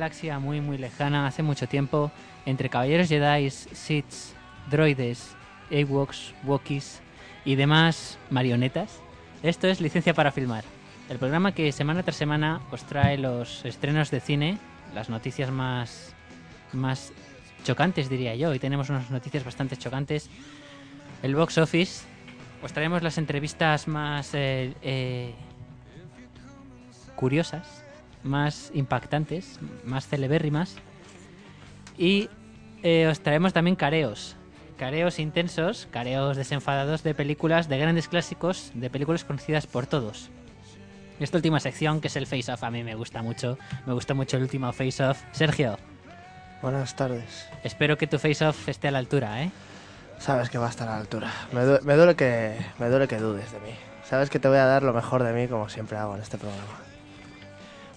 galaxia muy muy lejana, hace mucho tiempo, entre caballeros Jedi, Siths, droides, Ewoks, Wookiees y demás marionetas, esto es Licencia para Filmar, el programa que semana tras semana os trae los estrenos de cine, las noticias más, más chocantes diría yo, hoy tenemos unas noticias bastante chocantes, el box office, os traemos las entrevistas más eh, eh, curiosas, más impactantes, más celebérrimas. Y eh, os traemos también careos. Careos intensos, careos desenfadados de películas, de grandes clásicos, de películas conocidas por todos. Esta última sección, que es el Face Off, a mí me gusta mucho. Me gustó mucho el último Face Off. Sergio, Buenas tardes. espero que tu Face Off esté a la altura, ¿eh? Sabes que va a estar a la altura. Me, due- me duele que me duele que dudes de mí. Sabes que te voy a dar lo mejor de mí como siempre hago en este programa.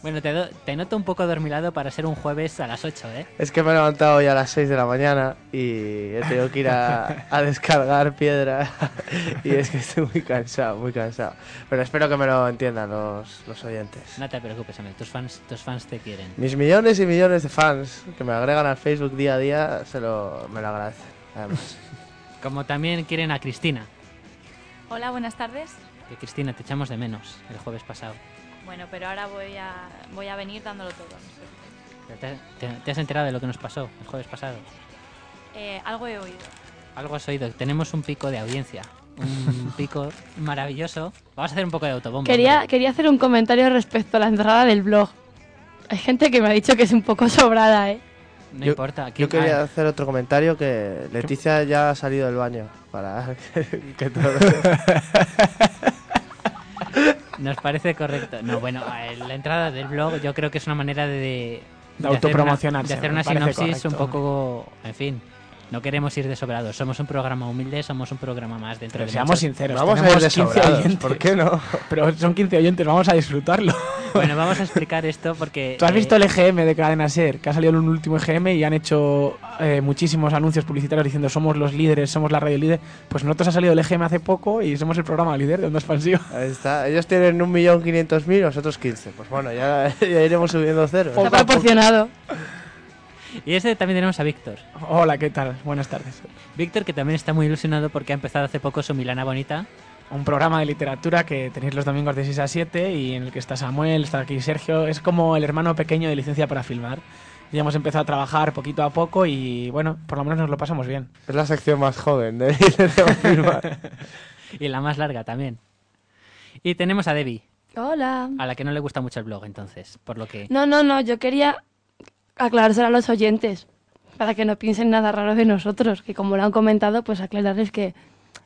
Bueno, te, do- te noto un poco dormilado para ser un jueves a las 8, ¿eh? Es que me he levantado hoy a las 6 de la mañana y he tenido que ir a, a descargar piedra y es que estoy muy cansado, muy cansado. Pero espero que me lo entiendan los, los oyentes. No te preocupes, hombre, tus fans, tus fans te quieren. Mis millones y millones de fans que me agregan al Facebook día a día se lo, me lo agradecen. Además. Como también quieren a Cristina. Hola, buenas tardes. Que Cristina, te echamos de menos el jueves pasado. Bueno, pero ahora voy a, voy a venir dándolo todo. no. ¿Te, te- te has enterado de lo que nos pasó el jueves pasado? Eh, algo he oído. Algo has oído. Tenemos un pico de audiencia. Un pico maravilloso. Vamos a hacer un poco de autobombo. Quería, quería hacer un comentario respecto a la entrada del blog. Hay gente que me ha dicho que es un poco sobrada, ¿eh? No Yo- importa. Yo ¿quién- quería hacer otro comentario que Leticia ya ha salido del baño para que, que todo... nos parece correcto. No, bueno, eh, la entrada del blog yo creo que es una manera de... De hacer una- autopromocionarse, De hacer una sinopsis un poco... En fin. No queremos ir de sobrados. Somos un programa humilde, somos un programa más dentro Pero de seamos muchos- sinceros, Vamos a ir tenemos de 15 sobrados, oyentes. ¿por qué no? Pero son 15 oyentes, vamos a disfrutarlo. Bueno, vamos a explicar esto porque... ¿Tú has eh, visto el EGM de Cadena Ser? Que ha salido en un último EGM y han hecho eh, muchísimos anuncios publicitarios diciendo somos los líderes, somos la radio líder. Pues nosotros ha salido el EGM hace poco y somos el programa líder de Onda Expansiva. Ahí está. Ellos tienen 1.500.000, nosotros 15. Pues bueno, ya, ya iremos subiendo. Poco Está proporcionado. Y este también tenemos a Víctor. Hola, ¿qué tal? Buenas tardes. Víctor que también está muy ilusionado porque ha empezado hace poco su Milana Bonita. Un programa de literatura que tenéis los domingos de 6 a 7 y en el que está Samuel, está aquí Sergio. Es como el hermano pequeño de licencia para filmar. Ya hemos empezado a trabajar poquito a poco y bueno, por lo menos nos lo pasamos bien. Es la sección más joven de Licencia para Filmar. Y la más larga también. Y tenemos a Debbie, Hola. a la que no le gusta mucho el blog entonces, por lo que... No, no, no, yo quería aclarárselo a los oyentes. Para que no piensen nada raro de nosotros. Que como lo han comentado, pues aclararles que,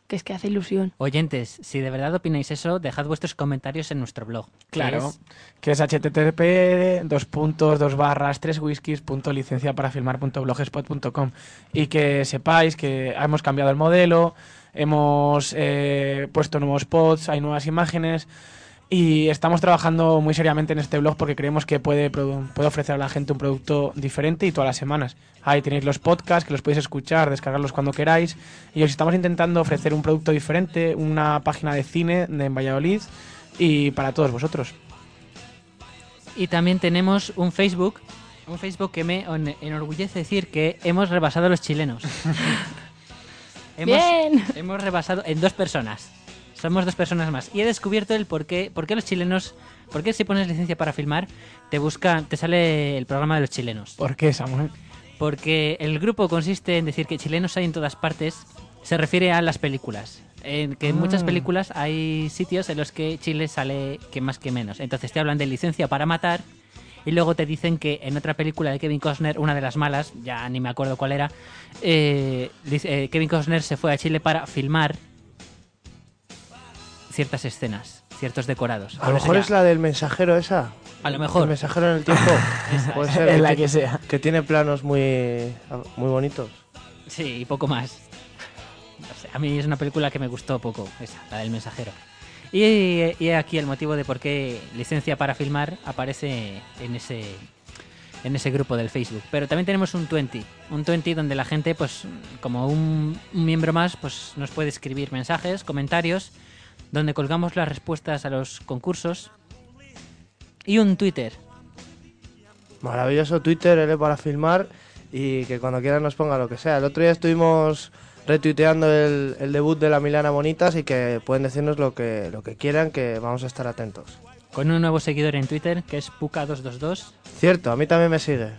que es que hace ilusión. Oyentes, si de verdad opináis eso, dejad vuestros comentarios en nuestro blog. que Claro, es- que es http dos puntos dos barras tres whiskies punto licencia para filmar punto blogspot.com y que sepáis que hemos cambiado el modelo, hemos eh, puesto nuevos pods, hay nuevas imágenes y estamos trabajando muy seriamente en este blog porque creemos que puede, puede ofrecer a la gente un producto diferente y todas las semanas. Ahí tenéis los podcasts que los podéis escuchar, descargarlos cuando queráis y os estamos intentando ofrecer un producto diferente, una página de cine de en Valladolid y para todos vosotros. Y también tenemos un Facebook, un Facebook que me en- enorgullece decir que hemos rebasado a los chilenos. hemos, Bien. hemos rebasado en dos personas. Somos dos personas más. Y he descubierto el por qué, por qué los chilenos, por qué si pones licencia para filmar, te busca, te sale el programa de los chilenos. ¿Por qué, Samuel? Porque el grupo consiste en decir que chilenos hay en todas partes, se refiere a las películas. En que en muchas Ah. películas hay sitios en los que Chile sale que más que menos. Entonces te hablan de licencia para matar y luego te dicen que en otra película de Kevin Costner, una de las malas, ya ni me acuerdo cuál era, eh, eh, Kevin Costner se fue a Chile para filmar ciertas escenas, ciertos decorados. A lo mejor es la del mensajero esa. A lo El mejor. mensajero en el tiempo. Puede ser. En la que, que sea. que tiene planos muy, muy bonitos. Sí, y poco más. No sé, a mí es una película que me gustó poco, esa, la del mensajero. Y, y aquí el motivo de por qué licencia para filmar aparece en ese en ese grupo del Facebook. Pero también tenemos un 20, un 20 donde la gente, pues como un, un miembro más, pues nos puede escribir mensajes, comentarios, donde colgamos las respuestas a los concursos. Y un Twitter, Maravilloso Twitter, L para filmar y que cuando quieran nos ponga lo que sea. El otro día estuvimos retuiteando el, el debut de la Milana Bonitas y que pueden decirnos lo que, lo que quieran, que vamos a estar atentos. con un nuevo seguidor en Twitter, que es Puka222. Cierto, a mí también me sigue.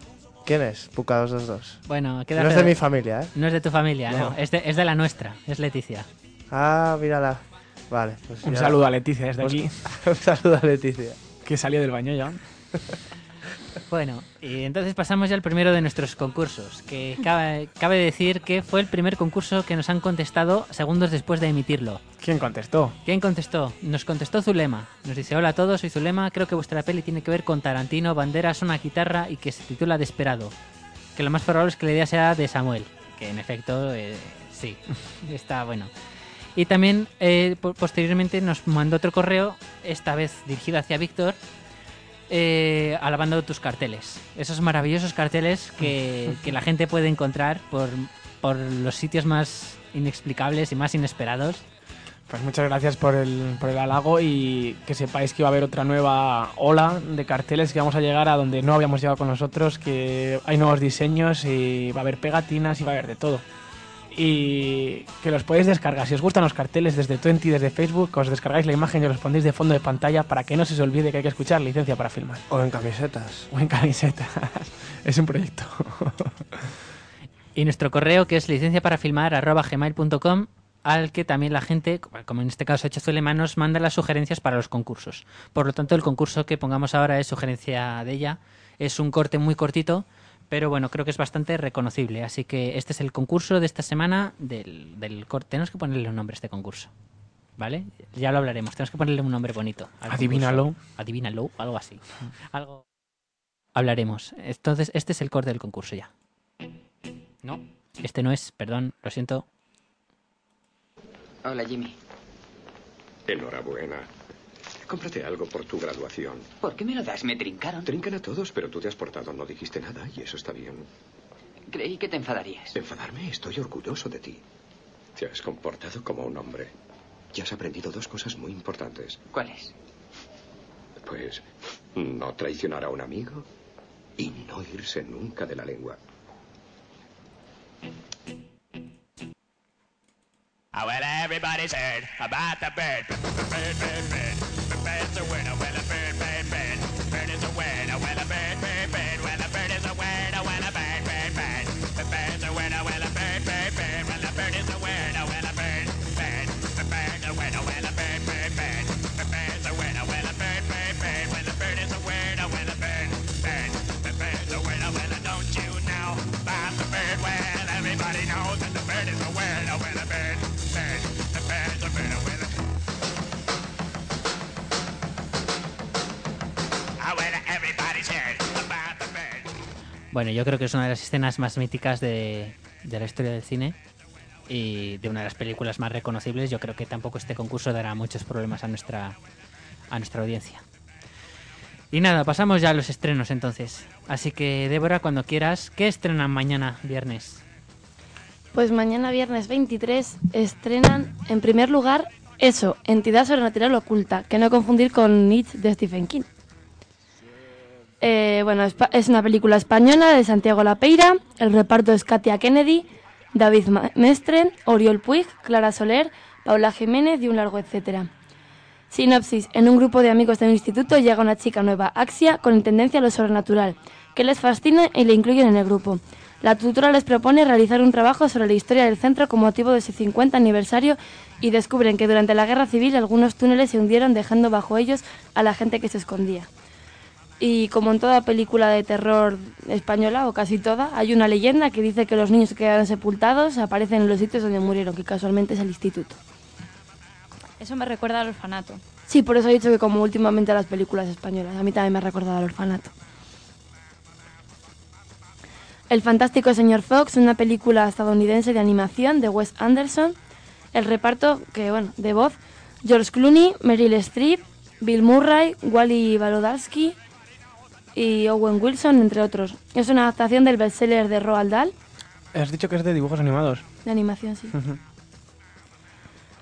¿Quién es? Puka222. Bueno, queda No es de mi familia, ¿eh? No es de tu familia, no. No. Es, de, es de la nuestra, es Leticia. Ah, mírala. Vale, pues Un ya- saludo a Leticia desde Pues- aquí, Un saludo a Leticia. que salió del baño ya. Bueno, y entonces pasamos ya al primero de nuestros concursos, que cabe, cabe decir que fue el primer concurso que nos han contestado segundos después de emitirlo. ¿Quién contestó? ¿Quién contestó? Nos contestó Zulema. Nos dice, hola a todos, soy Zulema, creo que vuestra peli tiene que ver con Tarantino, banderas, una guitarra y que se titula Desperado. Que lo más probable es que la idea sea de Samuel, que en efecto, eh, sí, está bueno. Y también eh, po- posteriormente nos mandó otro correo, esta vez dirigido hacia Víctor, eh, alabando tus carteles. Esos maravillosos carteles que, que la gente puede encontrar por, por los sitios más inexplicables y más inesperados. Pues muchas gracias por el, por el halago y que sepáis que va a haber otra nueva ola de carteles que vamos a llegar a donde no habíamos llegado con nosotros, que hay nuevos diseños y va a haber pegatinas y va a haber de todo. Y que los podéis descargar. Si os gustan los carteles desde Twenty, desde Facebook, os descargáis la imagen y os los pondréis de fondo de pantalla para que no se os olvide que hay que escuchar licencia para filmar. O en camisetas. O en camisetas. es un proyecto. Y nuestro correo que es licencia para filmar gmail.com al que también la gente, como en este caso ha hecho Zulema, nos manda las sugerencias para los concursos. Por lo tanto, el concurso que pongamos ahora es sugerencia de ella. Es un corte muy cortito, pero bueno, creo que es bastante reconocible. Así que este es el concurso de esta semana del, del corte. Tenemos que ponerle un nombre a este concurso. ¿Vale? Ya lo hablaremos. Tenemos que ponerle un nombre bonito. al Adivínalo. concurso. Adivínalo, algo así. Algo. Hablaremos. Entonces, este es el corte del concurso ya. No, este no es, perdón, lo siento. Hola, Jimmy. Enhorabuena. Cómprate algo por tu graduación. ¿Por qué me lo das? Me trincaron. Trincan a todos, pero tú te has portado, no dijiste nada y eso está bien. Creí que te enfadarías. Enfadarme, estoy orgulloso de ti. Te has comportado como un hombre. Ya has aprendido dos cosas muy importantes. ¿Cuáles? Pues no traicionar a un amigo y no irse nunca de la lengua. Oh, well, everybody's heard about the bird. Bird, bird, bird. The bird's a winner. Well, Bueno, yo creo que es una de las escenas más míticas de, de la historia del cine y de una de las películas más reconocibles. Yo creo que tampoco este concurso dará muchos problemas a nuestra, a nuestra audiencia. Y nada, pasamos ya a los estrenos entonces. Así que, Débora, cuando quieras, ¿qué estrenan mañana viernes? Pues mañana viernes 23 estrenan en primer lugar eso, Entidad Sobrenatural Oculta, que no confundir con It de Stephen King. Eh, bueno, es, una película española de Santiago Lapeira, el reparto es Katia Kennedy, David Mestre, Oriol Puig, Clara Soler, Paula Jiménez y un largo etcétera. Sinopsis. En un grupo de amigos de un instituto llega una chica nueva, Axia, con tendencia a lo sobrenatural, que les fascina y le incluyen en el grupo. La tutora les propone realizar un trabajo sobre la historia del centro con motivo de su 50 aniversario y descubren que durante la guerra civil algunos túneles se hundieron dejando bajo ellos a la gente que se escondía. Y como en toda película de terror española, o casi toda, hay una leyenda que dice que los niños que quedaron sepultados aparecen en los sitios donde murieron, que casualmente es el instituto. Eso me recuerda al orfanato. Sí, por eso he dicho que como últimamente las películas españolas, a mí también me ha recordado al orfanato. El fantástico señor Fox, una película estadounidense de animación de Wes Anderson. El reparto, que bueno, de voz, George Clooney, Meryl Streep, Bill Murray, Wally Walodarski y Owen Wilson, entre otros. Es una adaptación del bestseller de Roald Dahl, Has dicho que es de dibujos animados. de animación, sí.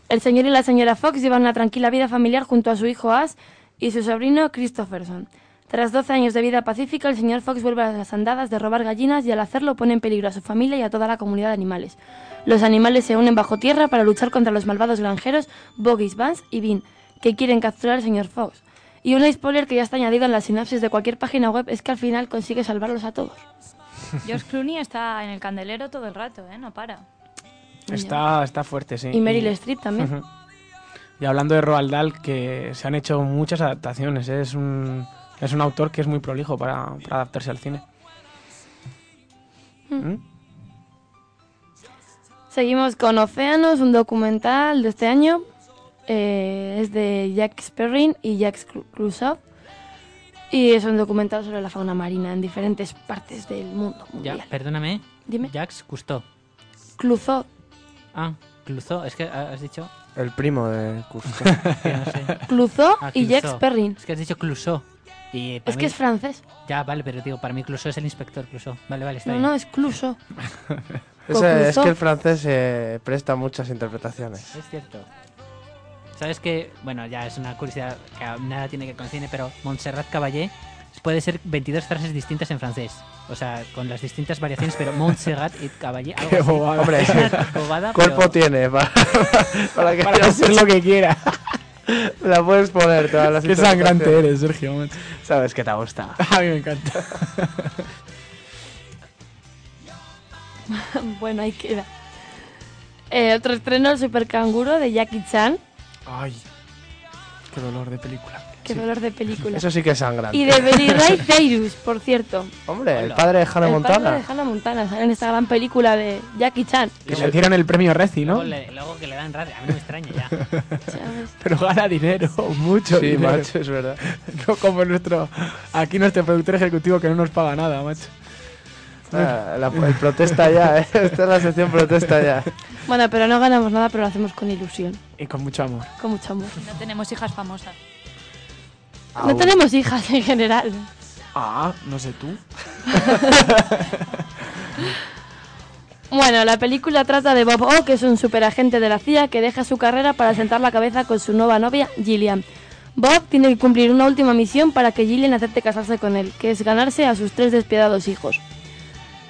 El señor y la señora Fox llevan una tranquila vida familiar junto a su hijo Ash y su sobrino Christopherson. Tras 12 años de vida pacífica, el señor Fox vuelve a las andadas de robar gallinas y al hacerlo pone en peligro a su familia y a toda la comunidad de animales. Los animales se unen bajo tierra para luchar contra los malvados granjeros Boggis, Vance y Bean, que quieren capturar al señor Fox. Y un spoiler que ya está añadido en la sinapsis de cualquier página web es que al final consigue salvarlos a todos. George Clooney está en el candelero todo el rato, ¿eh? No para. Está, está fuerte, sí. Y Meryl Streep también. Y hablando de Roald Dahl, que se han hecho muchas adaptaciones. ¿eh? Es, un, es un autor que es muy prolijo para, para adaptarse al cine. ¿Mm? Seguimos con Océanos, un documental de este año. Eh, es de Jack Sperrin y Jacques Clu- Clouseau. Y es un documental sobre la fauna marina en diferentes partes del mundo Ya, mundial. perdóname. Dime. Jacques Cousteau. Clouseau. Ah, Clouseau. Es que ah, has dicho... El primo de no sé. Clouseau Ah, y Jacques. Perrin. Es que has dicho Clouseau. Y Es mí- que es francés. Ya, vale, pero digo, para mí Clouseau es el inspector Clouseau. Vale, vale, está No, bien. no, es Clouseau. Es que el francés eh, presta muchas interpretaciones. Es cierto. ¿Sabes que Bueno, ya es una curiosidad que nada tiene que ver con cine, pero Montserrat Caballé puede ser 22 frases distintas en francés. O sea, con las distintas variaciones, pero Montserrat y Caballé. Algo Qué así. bobada. Hombre, Es una bobada, cuerpo pero- tiene para, para que Para hacer lo que quiera. la puedes poner todas las Qué sangrante eres, Sergio. Sabes que te gusta. A mí me encanta. bueno, ahí queda. Eh, otro estreno, el Super Canguro de Jackie Chan. Ay, qué dolor de película. Qué dolor de película. Eso sí que es sangrante. Y de Billy Ray Cyrus, por cierto. Hombre, el padre de Hannah el Montana. padre de Hannah Montana, sale en esta gran película de Jackie Chan. Que le dieron el premio Reci, ¿no? Luego, le- luego que le dan radio. A mí no me extraña ya. ¿sabes? Pero gana dinero, mucho Sí, dinero. macho, es verdad. No como nuestro. Aquí nuestro productor ejecutivo que no nos paga nada, macho. Ah, la- el protesta ya, ¿eh? Esta es la sección protesta ya. Bueno, pero no ganamos nada, pero lo hacemos con ilusión, Y con mucho amor. con mucho amor. No tenemos hijas famosas. No tenemos hijas en general. Ah, no sé tú. Bueno, la película trata de Bob O, que es un superagente de la CIA que deja su carrera para sentar la cabeza con su nueva novia, Gillian. Bob tiene que cumplir una última misión para que Gillian acepte casarse con él, que es ganarse a sus tres despiadados hijos.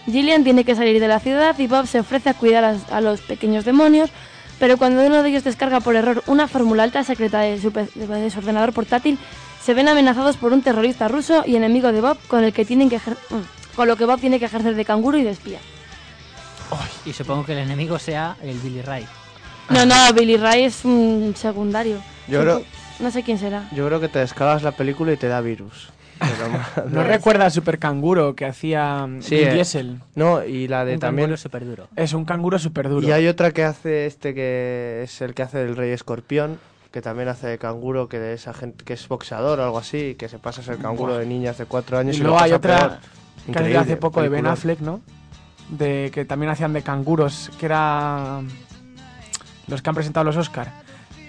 Gillian tiene que salir de la ciudad y Bob se ofrece a cuidar a, a los pequeños demonios, pero cuando uno de ellos descarga por error una fórmula alta secreta de su, pe- de su ordenador portátil, se ven amenazados por un terrorista ruso y enemigo de Bob con el que tienen que ejer- mm, con lo que Bob tiene que ejercer de canguro y de espía. Y supongo que el enemigo sea el Billy Ray. No, no, Billy Ray es un secundario. Yo creo, No sé quién será. yo creo que te descargas la película y te da virus. Pero ¿No recuerdas Super Canguro que hacía Sí, Vin eh. Diesel? No, y la de Un también. canguro súper duro. Es un canguro súper duro. Y hay otra que hace este que es el que hace el Rey Escorpión, que también hace de canguro, que de esa gente que es boxeador o algo así, que se pasa a ser canguro Buah. de niñas de cuatro años. Y y luego hay otra que Increíble, hace poco de Ben. Affleck, ¿no? De que también hacían de canguros, que era los que han presentado los Oscar.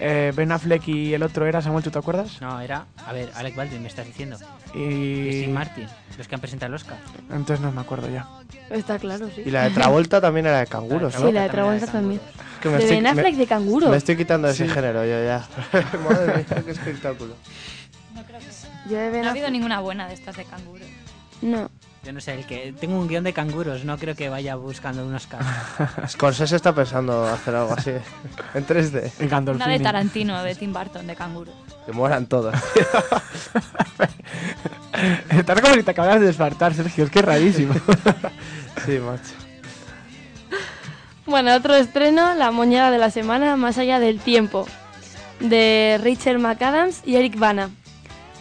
Eh, ben Affleck y el otro era Samuel, ¿tú te acuerdas? No, era. A ver, Alec Baldwin, me estás diciendo. Y Y Steve Martin, los que han presentado el Oscar. entonces no me acuerdo ya. Está claro, sí. Y la de Travolta también era de canguros. Sí, ¿no? la de Travolta también que me De estoy- Ben Affleck me- de canguro. Me estoy quitando de ese Sí. género yo ya. Madre mía, qué espectáculo. Yo de Ben No ha habido ninguna buena de estas de canguro. No. Yo no sé, el que. Tengo un guion de canguros, no creo que vaya buscando un Oscar. Scorsese está pensando hacer algo así. En 3D. En Una de Tarantino, de Tim Burton, de canguro. Que mueran todos. Estás como si te acabas de despertar, Sergio. Es que es rarísimo. Sí, macho. Bueno, otro estreno, La moñada de la semana, Más allá del tiempo, de Rachel McAdams y Eric Bana,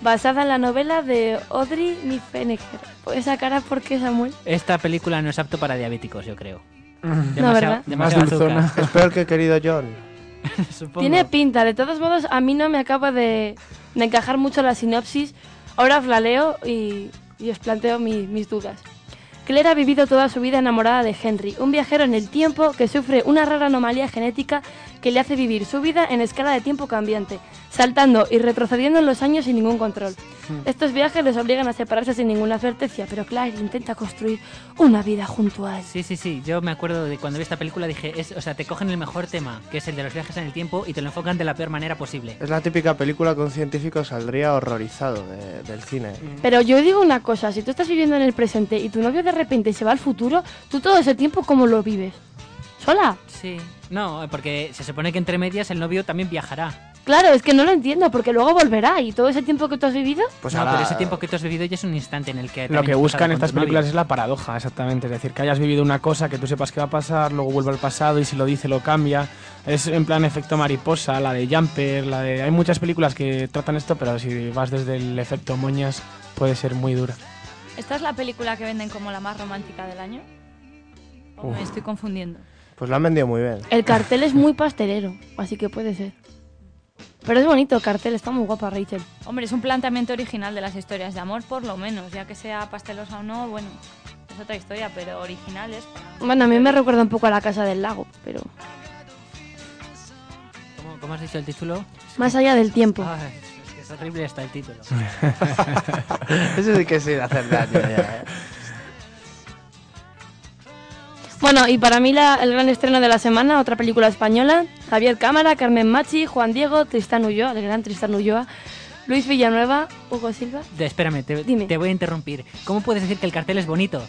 basada en la novela de Audrey Niffenegger. Pues esa cara, ¿por qué, Samuel? Esta película no es apto para diabéticos, yo creo. No, ¿verdad? demasiado Más dulzona. azúcar. Es peor que querido John. Supongo. Tiene pinta, de todos modos, a mí no me acaba de, de encajar mucho la sinopsis. Ahora os la leo y, y os planteo mi- mis dudas. Claire ha vivido toda su vida enamorada de Henry, un viajero en el tiempo que sufre una rara anomalía genética que le hace vivir su vida en escala de tiempo cambiante, saltando y retrocediendo en los años sin ningún control. Estos viajes les obligan a separarse sin ninguna advertencia, pero Claire intenta construir una vida junto a él. Sí, sí, sí. Yo me acuerdo de cuando vi esta película dije, es, o sea, te cogen el mejor tema, que es el de los viajes en el tiempo, y te lo enfocan de la peor manera posible. Es la típica película que un científico saldría horrorizado de- del cine. Pero yo digo una cosa, si tú estás viviendo en el presente y tu novio de repente se va al futuro, tú todo ese tiempo ¿cómo lo vives? ¿Sola? Sí. No, porque se supone que entre medias el novio también viajará. Claro, es que no lo entiendo, porque luego volverá y todo ese tiempo que tú has vivido... Pues no, ahora- pero ese tiempo que tú has vivido ya es un instante en el que... Lo también que has buscan estas con tu películas novio. es la paradoja, exactamente. Es decir, que hayas vivido una cosa, que tú sepas que va a pasar, luego vuelve al pasado y si lo dice lo cambia. Es en plan efecto mariposa, la de Jumper, la de... Hay muchas películas que tratan esto, pero si vas desde el efecto moñas puede ser muy dura. ¿Esta es la película que venden como la más romántica del año? ¿O me Uf. estoy confundiendo? Pues lo han vendido muy bien. El cartel es muy pastelero, así que puede ser. Pero es bonito el cartel, está muy guapa Rachel. Hombre, es un planteamiento original de las historias de amor, por lo menos. Ya que sea pastelosa o no, bueno, es otra historia, pero originales. Bueno, a mí me recuerda un poco a la Casa del Lago, pero... ¿Cómo, cómo has dicho el título? Más allá del tiempo. Ay, es es horrible hasta el título. Eso sí que sí de hacer daño ya, ¿eh? Bueno, y para mí la- el gran estreno de la semana, otra película española, Javier Cámara, Carmen Machi, Juan Diego, Tristán Ulloa, el gran Tristán Ulloa, Luis Villanueva, Hugo Silva. De- espérame, te, Dime. te voy a interrumpir. ¿Cómo puedes decir que el cartel es bonito?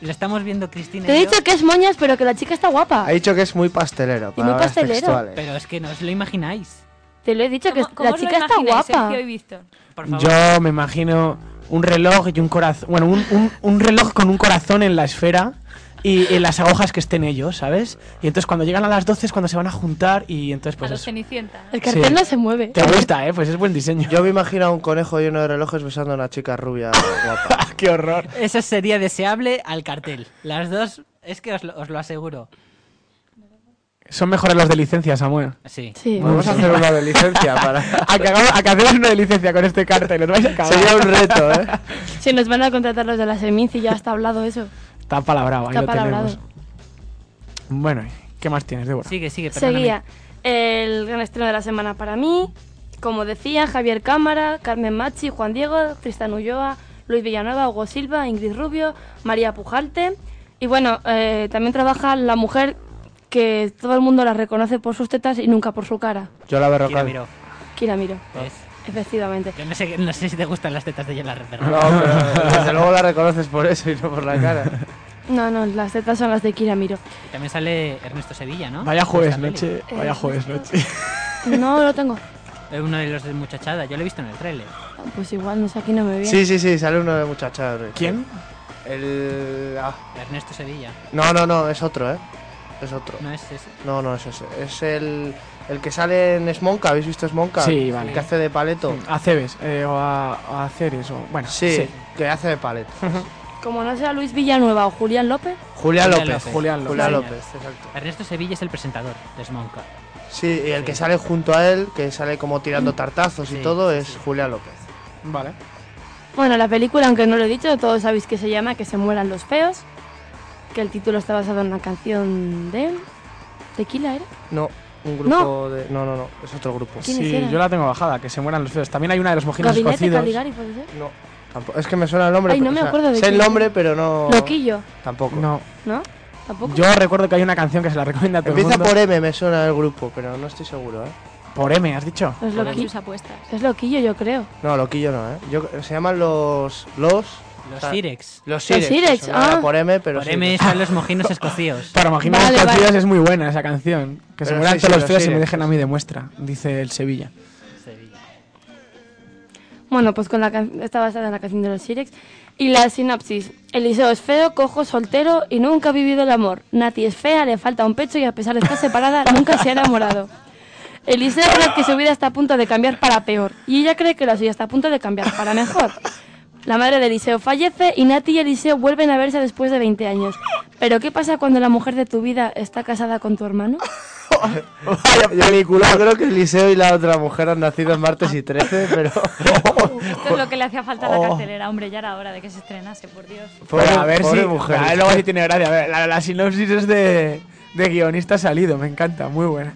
Lo estamos viendo Cristina Te he dicho que es moñas, pero que la chica está guapa. Ha dicho que es muy pastelero. Y muy palabras pastelero. textuales. pero es que no os lo imagináis. Te lo he dicho que ¿Cómo- cómo la os lo chica está imagináis, guapa. Sergio y Víctor? Por favor. Yo me imagino un reloj y un corazón... Bueno, un, un- un reloj con un corazón en la esfera y en las agujas que estén ellos, ¿sabes? Y entonces cuando llegan a las 12 es cuando se van a juntar y entonces a pues los eso. Cenicienta. El cartel Sí. no se mueve. Te gusta, ¿eh? Pues es buen diseño. Yo me imagino a un conejo lleno de relojes besando a una chica rubia guapa. ¡Qué horror! Eso sería deseable al cartel. Las dos, es que os lo, os lo aseguro. Son mejores los de licencia, Samuel. Sí. Sí. Vamos a hacer una de licencia para... A que, hagamos- a que hacemos una de licencia con este cartel, los vais a acabar. Sería un reto, ¿eh? Si nos van a contratar los de la Seminci, ya está hablado eso. Está palabrado, ahí Está lo palabrado. tenemos. Bueno, ¿qué más tienes, Débora? Sigue, sigue, perdóname. Seguía. El gran estreno de la semana para mí. Como decía, Javier Cámara, Carmen Machi, Juan Diego, Tristan Ulloa, Luis Villanueva, Hugo Silva, Ingrid Rubio, María Pujalte. Y bueno, eh, también trabaja la mujer que todo el mundo la reconoce por sus tetas y nunca por su cara. Yo la Kira berrocal. Miró. Kira Miro. Efectivamente. Yo no sé, no sé si te gustan las tetas de Yela Reverra. No, pero desde luego la reconoces por eso y no por la cara. No, no, las tetas son las de Kira Miro. Y también sale Ernesto Sevilla, ¿no? Vaya jueves noche, vaya jueves noche. No lo tengo. Es uno de los de Muchachada, yo lo he visto en el tráiler. Pues igual, no sé, aquí no me viene. Sí, sí, sí, sale uno de muchachada. ¿Quién? El... ah, Ernesto Sevilla. No, no, no, es otro, ¿eh? Es otro. No es ese. No, no es ese. Es el, el que sale en Smonka. ¿Habéis visto Smonka? Sí, vale. El que hace de paleto. A Cebes, eh, o a, a Ceres, o... Bueno, Sí, que hace de paleto. Como no sea Luis Villanueva o Julián López, Julián Julián López. López. Julián López. Julián Sí, López, exacto. Ernesto Sevilla es el presentador de Smonka. Sí, y el que sale junto a él, que sale como tirando tartazos y todo, es sí. Julián López. Vale. Bueno, la película, aunque no lo he dicho, todos sabéis que se llama Que se mueran los feos. Que el título está basado en una canción de. ¿Tequila era? No, un grupo de. No, no, no, es otro grupo. ¿Quiénes Sí, yo la tengo bajada, que se mueran los feos. También hay una de los mojinos Gabinete escocidos. Caligari, puede ser. No, tampoco. Es que me suena el nombre. Ay, no me o sea, acuerdo de Sé el nombre, pero no. Loquillo, Tampoco. No, ¿no? ¿Tampoco? yo recuerdo que hay una canción que se la recomienda a todo Empieza el mundo. por M, me suena el grupo, pero no estoy seguro, ¿eh? Por M, has dicho. Es, Hagan loqui- sus apuestas. es loquillo, yo creo. No, Loquillo no, ¿eh? Yo, se llaman los. Los. Los. Sirex. Los Los Sirex. Ah. Por M, pero. Por M los- están los mojinos escocíos. Para mojinos Vale, es muy buena esa canción. Que se Pero mueran sí, todos sí, los los feos y me Sirex, dejen a mí de muestra, dice el Sevilla. Sevilla. Bueno, pues con la can- está basada en la canción de los Sirex. Y la sinopsis. Eliseo es feo, cojo, soltero y nunca ha vivido el amor. Nati es fea, le falta un pecho y a pesar de estar separada, nunca se ha enamorado. Eliseo cree que su vida está a punto de cambiar para peor y ella cree que la suya está a punto de cambiar para mejor. La madre de Eliseo fallece y Nati y Eliseo vuelven a verse después de 20 años. Pero ¿qué pasa cuando la mujer de tu vida está casada con tu hermano? Vaya película. Yo creo que Eliseo y la otra mujer han nacido en martes y 13, pero. Esto es lo que le hacía falta a la Oh. cartelera. Hombre, ya era hora de que se estrenase, por Dios. Pobre- a ver pobre si. mujer. Ah, luego sí tiene gracia. A ver, la, la sinopsis es de, de guionista salido, me encanta, muy buena.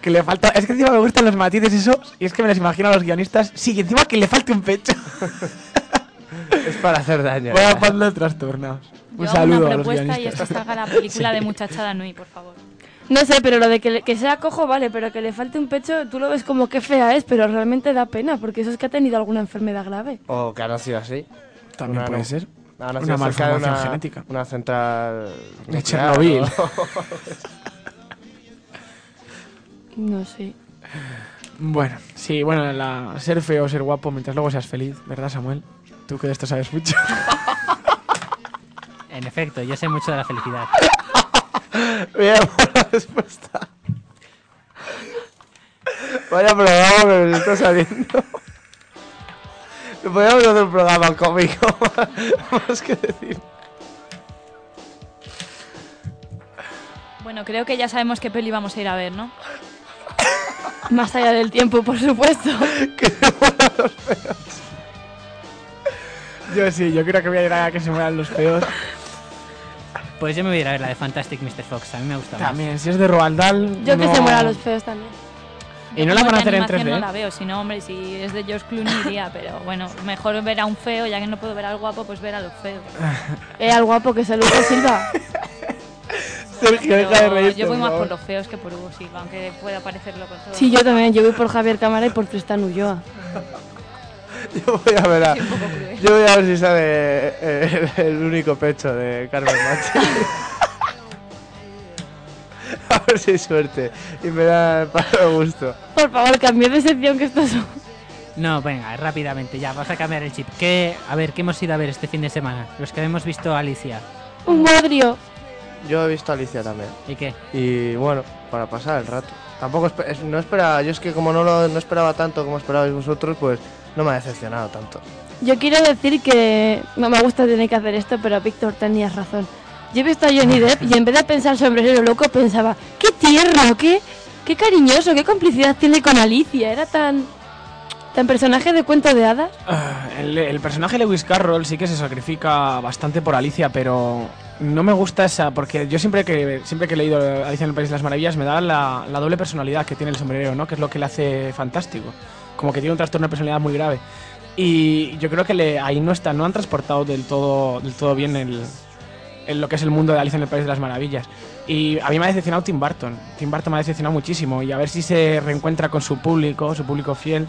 Que le falta. Es que encima me gustan los matices esos. Y es que me los imagino a los guionistas. Sí, y encima que le falte un pecho. es para hacer daño. Voy a ponerle trastornados. Un Yo hago saludo una a los propuesta y esto salga la película de Muchachada Nui, por favor. No sé, pero lo de que, le- que sea cojo, vale, pero que le falte un pecho, tú lo ves como que fea es, pero realmente da pena, porque eso es que ha tenido alguna enfermedad grave. O que ha nacido así. También Una- puede ser. Ha nacido Una cerca de malformación una, genética. Una central. De nuclear, Chernobyl. ¿no? No sé. Bueno, sí, bueno, la, ser feo o ser guapo mientras luego seas feliz, ¿verdad, Samuel? Tú que de esto sabes mucho. En efecto, yo sé mucho de la felicidad. Mira, buena respuesta. Vaya programa que nos está saliendo. Podríamos hacer un programa cómico, más que decir. Bueno, creo que ya sabemos qué peli vamos a ir a ver, ¿no? Más allá del tiempo, por supuesto. Yo sí, yo creo que voy a ir a que se mueran los feos. Pues yo me voy a ir a ver la de Fantastic Mr. Fox, a mí me gusta más. También, si es de Roald Dahl. Yo que no- se mueran los feos también. Y no la van a hacer en animación 3D. No la veo, si no, hombre, si es de George Clooney iría, pero bueno, mejor ver a un feo, ya que no puedo ver al guapo, pues ver a los feos. Eh, al guapo que es el Hugo Silva. Sergio, deja de Pero reírte, yo voy más por los feos que por Hugo Silva, aunque pueda parecerlo con todo. Sí, yo también. Yo voy por Javier Cámara y por Tristan Ulloa. Yo voy a ver a, yo voy a ver si sale eh, el, el único pecho de Carmen Machi. a ver si hay suerte. Y me da para gusto. Por favor, cambie de sección que estos son. No, venga, rápidamente, ya, vamos a cambiar el chip. ¿Qué, a ver, ¿qué hemos ido a ver este fin de semana? Los que hemos visto a Alicia. Un bodrio. Yo he visto a Alicia también. ¿Y qué? Y bueno, para pasar el rato. Tampoco no esperaba, yo es que como no lo no esperaba tanto como esperabais vosotros, pues no me ha decepcionado tanto. Yo quiero decir que no me gusta tener que hacer esto, pero Víctor tenías razón. Yo he visto a Johnny Depp y en vez de pensar sombrero loco pensaba, qué tierno, qué, qué cariñoso, qué complicidad tiene con Alicia. Era tan, tan personaje de cuento de hadas. Ah, El, el personaje de Lewis Carroll sí que se sacrifica bastante por Alicia, pero no me gusta esa, porque yo siempre que siempre que he leído Alicia en el País de las Maravillas me da la, la doble personalidad que tiene el sombrero, ¿no? Que es lo que le hace fantástico. Como que tiene un trastorno de personalidad muy grave. Y yo creo que le, ahí no está, no han transportado del todo, del todo bien el, el- lo que es el mundo de Alicia en el País de las Maravillas. Y a mí me ha decepcionado Tim Burton. Tim Burton me ha decepcionado muchísimo. Y a ver si se reencuentra con su público, su público fiel,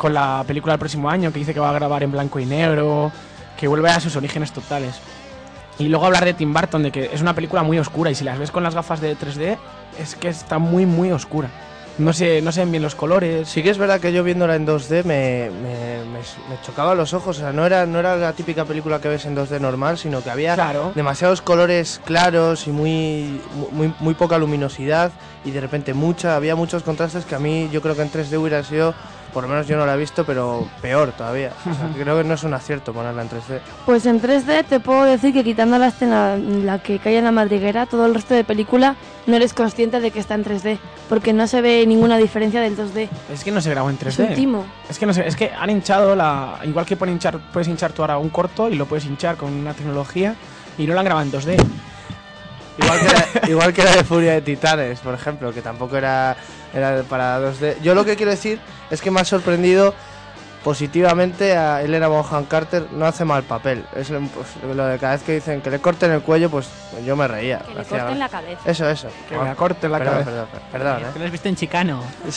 con la película del próximo año, que dice que va a grabar en blanco y negro, que vuelve a sus orígenes totales. Y luego hablar de Tim Burton, de que es una película muy oscura y si las ves con las gafas de 3D, es que está muy, muy oscura. No se, no se ven bien los colores. Sí que es verdad que yo viéndola en 2D me, me, me, me chocaba los ojos, o sea, no era, no era la típica película que ves en 2D normal, sino que había Claro. demasiados colores claros y muy, muy, muy poca luminosidad y de repente mucha, había muchos contrastes que a mí yo creo que en 3D hubiera sido, por lo menos yo no la he visto, pero peor todavía. O sea, creo que no es un acierto ponerla en 3D. Pues en 3D te puedo decir que quitando la escena en la que cae en la madriguera, todo el resto de película no eres consciente de que está en 3D, porque no se ve ninguna diferencia del 2D. Es que no se grabó en Es un 3D. timo. Es que no sé, es que han hinchado la. Igual que pueden hinchar, puedes hinchar tú ahora un corto y lo puedes hinchar con una tecnología y no lo han grabado en 2D. Igual que, era, igual que era de Furia de Titanes, por ejemplo, que tampoco era, era para 2D. Yo lo que quiero decir es que me ha sorprendido positivamente a Elena Bonham Carter. No hace mal papel. Es lo- pues, lo de cada vez que dicen que le corten el cuello, pues yo me reía. Que le corten la cabeza. Eso, eso. Que me corten la perdón, cabeza. Perdón, perdón, Que ¿eh? lo has visto en Chicano.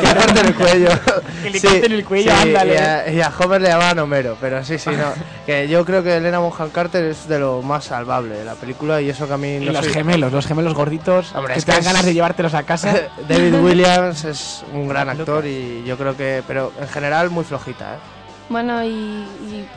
Que le corten el cuello. Que le corten el cuello, sí, ándale. Y a, y a Homer le llamaban Homero, pero sí, sí, no. Que yo creo que Elena Bonham Carter es de lo más salvable de la película y eso que a mí Y no los soy- gemelos, los gemelos gorditos, Hombre, que es te que dan es- ganas de llevártelos a casa. David Williams es un gran actor y yo creo que, pero en general muy flojita, ¿eh? Bueno, y, y-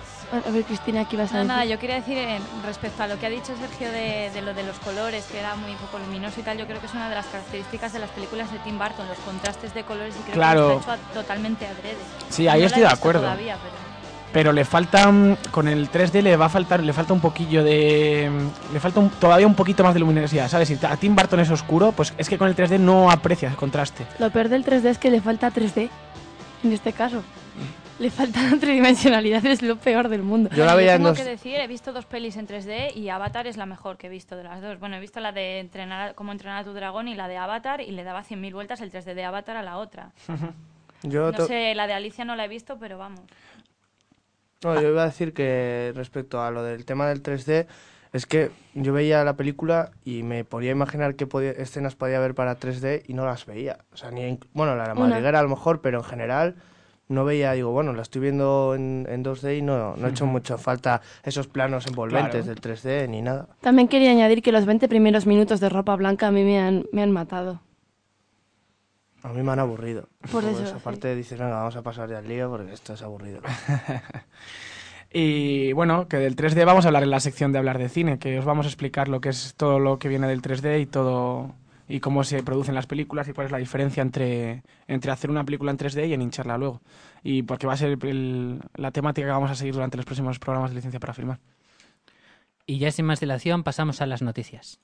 A ver, Cristina, ¿qué ibas a No, decir? nada, yo quería decir eh, respecto a lo que ha dicho Sergio de, de lo de los colores, que era muy poco luminoso y tal, yo creo que es una de las características de las películas de Tim Burton, los contrastes de colores y creo Claro. que está hecho a- totalmente adrede. Sí, ahí No la estoy he de acuerdo. Todavía, pero... Pero le falta mm, con el 3D le va a faltar le falta un poquillo de mm, le falta un- todavía un poquito más de luminosidad, ¿sabes? Si a Tim Burton es oscuro, pues es que con el 3D no aprecias el contraste. Lo peor del 3D es que le falta 3D, en este caso. Le falta tridimensionalidad, es lo peor del mundo. Yo la veía en tengo dos... que decir, he visto dos pelis en 3D y Avatar es la mejor que he visto de las dos. Bueno, he visto la de entrenar, a- cómo entrenar a tu dragón y la de Avatar y le daba 100.000 vueltas el 3D de Avatar a la otra. Yo, No to- sé, la de Alicia no la he visto, pero vamos. no, yo iba a decir que respecto a lo del tema del 3D, es que yo veía la película y me podía imaginar qué podía- escenas podía haber para 3D y no las veía. O sea, ni en- bueno, la la madriguera a lo mejor, pero en general no veía, digo, bueno, la estoy viendo en, en 2D y no, no he hecho mucho falta esos planos envolventes Claro. del 3D ni nada. También quería añadir que los 20 primeros minutos de ropa blanca a mí me han, me han matado. A mí me han aburrido. Por Pues eso, sí. aparte dices, venga, vamos a pasar ya al lío porque esto es aburrido. Y bueno, que del 3D vamos a hablar en la sección de hablar de cine, que os vamos a explicar lo que es todo lo que viene del 3D y todo y cómo se producen las películas y cuál es la diferencia entre, entre hacer una película en 3D y en hincharla luego. Y porque va a ser el- la temática que vamos a seguir durante los próximos programas de licencia para filmar. Y ya sin más dilación pasamos a las noticias.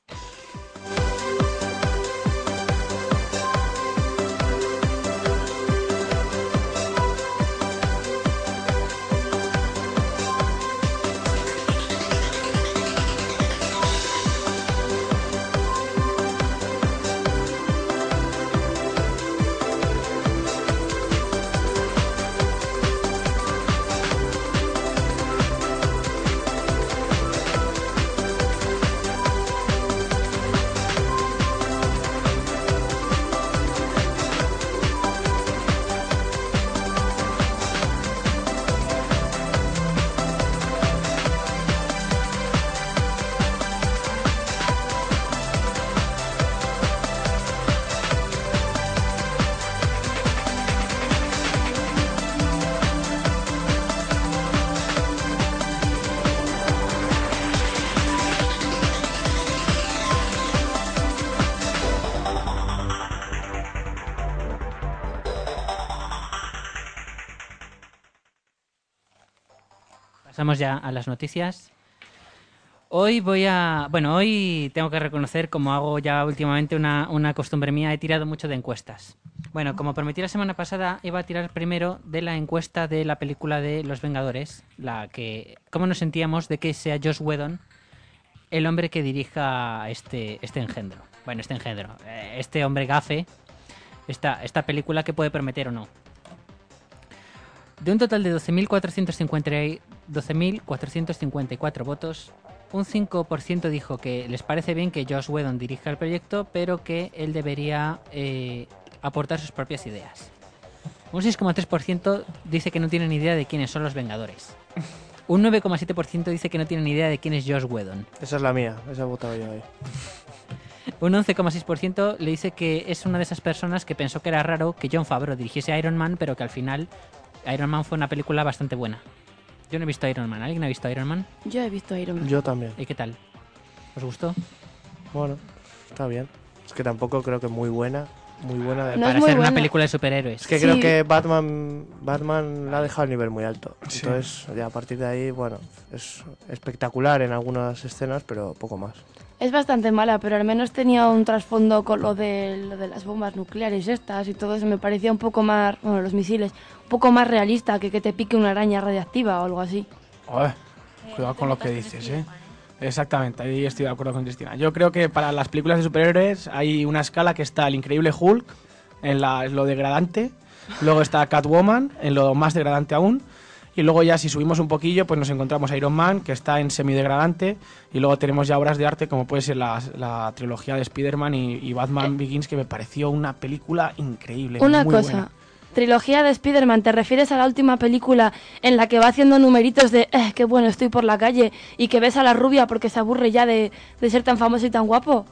Pasamos ya a las noticias. Hoy voy a. Bueno, hoy tengo que reconocer, como hago ya últimamente una, una costumbre mía, he tirado mucho de encuestas. Bueno, como prometí la semana pasada, iba a tirar primero de la encuesta de la película de Los Vengadores, la que. ¿Cómo nos sentíamos de que sea Josh Whedon el hombre que dirija este, este engendro? Bueno, este engendro, eh, este hombre gafe, esta, esta película que puede prometer o no. De un total de 12.450 12.454 votos, un 5% dijo que les parece bien que Josh Whedon dirija el proyecto, pero que él debería eh, aportar sus propias ideas. Un 6,3% dice que no tiene ni idea de quiénes son los Vengadores. Un 9,7% dice que no tiene ni idea de quién es Josh Whedon. Esa es la mía, esa he votado yo ahí. Un 11,6% le dice que es una de esas personas que pensó que era raro que John Favreau dirigiese Iron Man, pero que al final Iron Man fue una película bastante buena. Yo no he visto Iron Man. ¿Alguien ha visto Iron Man? Yo he visto Iron Man. Yo también. ¿Y qué tal? ¿Os gustó? Bueno, está bien. Es que tampoco creo que muy buena. Muy buena. de- No Para una película de superhéroes. Es que Sí. creo que Batman Batman la ha dejado al nivel muy alto. Sí. Entonces, ya a partir de ahí, bueno, es espectacular en algunas escenas, pero poco más. Es bastante mala, pero al menos tenía un trasfondo con lo de, lo de las bombas nucleares estas y todo eso. Me parecía un poco más, bueno, los misiles, poco más realista que que te pique una araña radiactiva o algo así. Cuidado con lo que dices, ¿eh? Exactamente, ahí estoy de acuerdo con Cristina. Yo creo que para las películas de superhéroes hay una escala que está el increíble Hulk, en, la, en lo degradante, luego está Catwoman, en lo más degradante aún, y luego ya si subimos un poquillo, pues nos encontramos a Iron Man, que está en semidegradante, y luego tenemos ya obras de arte como puede ser la, la trilogía de Spider-Man y, y Batman Begins, que me pareció una película increíble. Una muy cosa, buena. Trilogía de Spider-Man, ¿te refieres a la última película en la que va haciendo numeritos de, eh, qué bueno estoy por la calle y que ves a la rubia porque se aburre ya de, de ser tan famoso y tan guapo?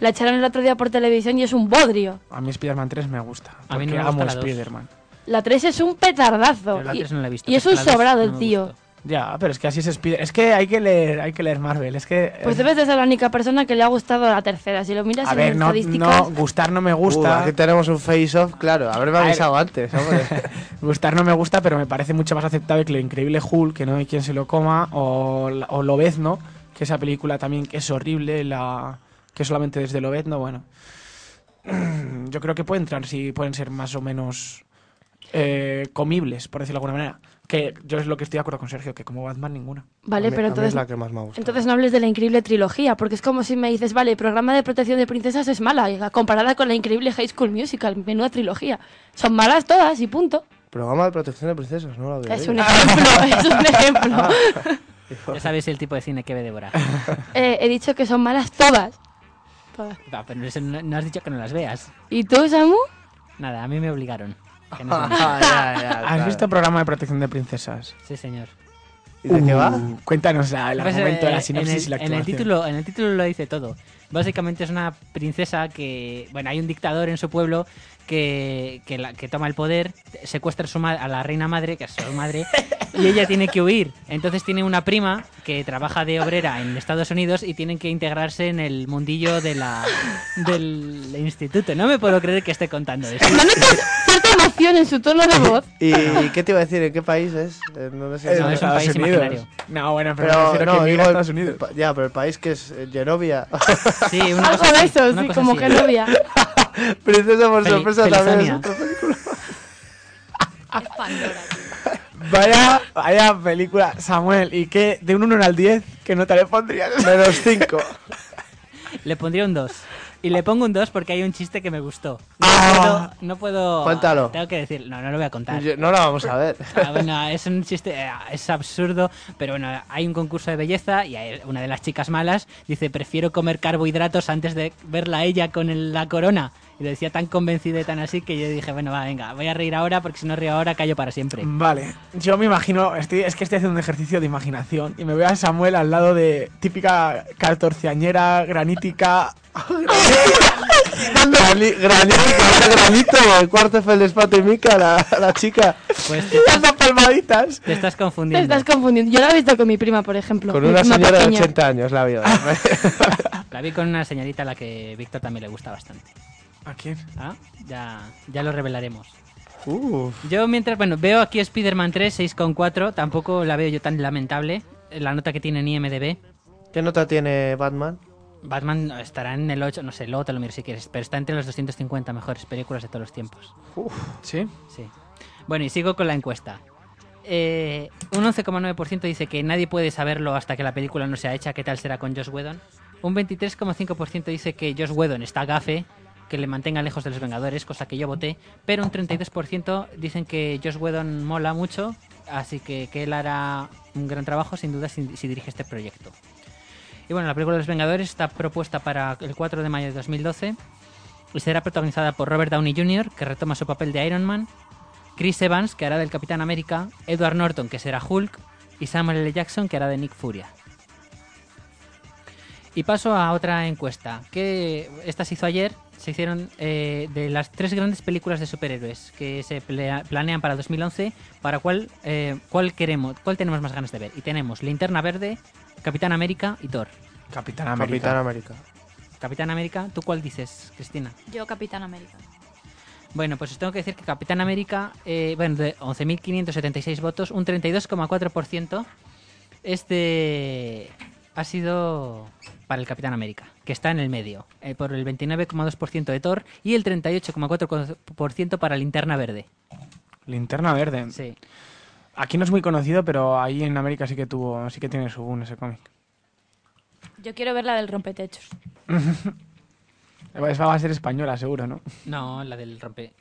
La echaron el otro día por televisión y es un bodrio. A mí Spider-Man 3 me gusta, A mí no me gusta amo. Spider-Man. La 3 es un petardazo. Pero la y, 3 no la he visto. y es un sobrado no el tío. gustó. Ya, pero es que así es Spider. Es que hay que leer, hay que leer Marvel. Es que. Pues eh, debes de ser la única persona que le ha gustado la tercera. Si lo miras a en ver, no, estadísticas. no, gustar no me Uh, gusta. aquí tenemos un face-off, claro. Haberme A ver. avisado antes, hombre. Gustar no me gusta, pero me parece mucho más aceptable que lo increíble Hulk, que no hay quien se lo coma, o, o Lobezno, que esa película también que es horrible, la que solamente desde Lobezno, bueno. Yo creo que pueden entrar, sí, pueden ser más o menos eh, comibles, por decirlo de alguna manera. Que yo es lo que estoy de acuerdo con Sergio, que como Batman ninguna. Vale, A mí- pero entonces. es la que más me ha gustado. Entonces no hables de la increíble trilogía, porque es como si me dices, vale, el programa de protección de princesas es mala, comparada con la increíble High School Musical, menuda trilogía. Son malas todas y punto. Programa de protección de princesas, no lo había Es un ejemplo, es un ejemplo. Ya sabéis el tipo de cine que ve Débora. Eh, he dicho que son malas todas. Todas. Pero no has dicho que no las veas. ¿Y tú, Samu? Nada, a mí me obligaron. Que no sé. Ah, ya, ya, ¿Has claro. visto el programa de protección de princesas? sí, señor. ¿Y de qué va? Uh, Cuéntanos la- el Pues, argumento, eh, la sinopsis y la en el actuación. título En el título lo dice todo. Básicamente es una princesa que... Bueno, hay un dictador en su pueblo que, que, la- que toma el poder, secuestra a, su a la reina madre, que es su madre, y ella tiene que huir. Entonces tiene una prima que trabaja de obrera en Estados Unidos y tienen que integrarse en el mundillo de la, del instituto. No me puedo creer que esté contando eso. No cierta emoción en su tono de voz. ¿Y qué te iba a decir? ¿En qué país es? ¿En dónde se Eh, No, es un Estados país Unidos. imaginario. No, bueno, pero, Pero no, que digo, Estados Unidos. ya, pero el país que es eh, Genovia. Sí, una Algo cosa de así, eso, una sí, cosa como así. que novia. Princesa por Fel- sorpresa también es otra película. Es Pandora, tío. Vaya, vaya película, Samuel. ¿Y qué? De un 1 al 10, ¿qué nota le pondrías? Menos 5. Le pondría un 2. Y le pongo un 2 porque hay un chiste que me gustó. No Ah. puedo... No puedo Cuéntalo. Tengo que decir... No, no lo voy a contar. No la vamos a ver. Ah, bueno, es un chiste, eh, es absurdo, pero bueno, hay un concurso de belleza y hay una de las chicas malas dice, prefiero comer carbohidratos antes de verla a ella con el- la corona. Y lo decía tan convencida y tan así que yo dije, bueno, va, venga, voy a reír ahora porque si no río ahora callo para siempre. Vale, yo me imagino, estoy, es que estoy haciendo un ejercicio de imaginación y me veo a Samuel al lado de típica catorceañera granítica. Grani- Granito, granito, el cuarto feldespato y mica, la, la chica. Pues te estás, dando palmaditas. te estás Te confundiendo. estás confundiendo. Yo la he visto con mi prima, por ejemplo. Con mi una señora de pequeña. 80 años la vio. La vi con una señorita a la que Víctor también le gusta bastante. ¿A quién? ¿Ah? Ya, ya lo revelaremos. Uf. Yo mientras, bueno, veo aquí Spider-Man 3, 6,4, tampoco la veo yo tan lamentable. La nota que tiene en IMDB. ¿Qué nota tiene Batman? Batman estará en el 8, no sé, luego te lo miro si quieres, pero está entre las 250 mejores películas de todos los tiempos. ¿Sí? Sí. Bueno, y sigo con la encuesta. Eh, un 11,9% dice que nadie puede saberlo hasta que la película no sea hecha. ¿Qué tal será con Josh Whedon? Un 23,5% dice que Josh Whedon está gafe, que le mantenga lejos de los Vengadores, cosa que yo voté. Pero un 32% dicen que Josh Whedon mola mucho, así que, que él hará un gran trabajo, sin duda, si, si dirige este proyecto. Y bueno, la película de los Vengadores está propuesta para el 4 de mayo de 2012 y será protagonizada por Robert Downey Jr., que retoma su papel de Iron Man, Chris Evans, que hará del Capitán América, Edward Norton, que será Hulk, y Samuel L. Jackson, que hará de Nick Furia. Y paso a otra encuesta, que esta se hizo ayer, se hicieron eh, de las tres grandes películas de superhéroes que se plea- planean para 2011, para cuál, eh, cuál queremos, cuál tenemos más ganas de ver. Y tenemos Linterna Verde, Capitán América y Thor. Capitán América. Capitán América. Capitán América, ¿tú cuál dices, Cristina? Yo, Capitán América. Bueno, pues os tengo que decir que Capitán América, eh, bueno, de 11.576 votos, un 32,4% este ha sido para el Capitán América, que está en el medio, eh, por el 29,2% de Thor y el 38,4% para Linterna Verde. Linterna Verde. Sí. Aquí no es muy conocido, pero ahí en América sí que tuvo, sí que tiene su boom ese cómic. Yo quiero ver la del rompetechos. Esa va a ser española, seguro, ¿no? No, la del rompe...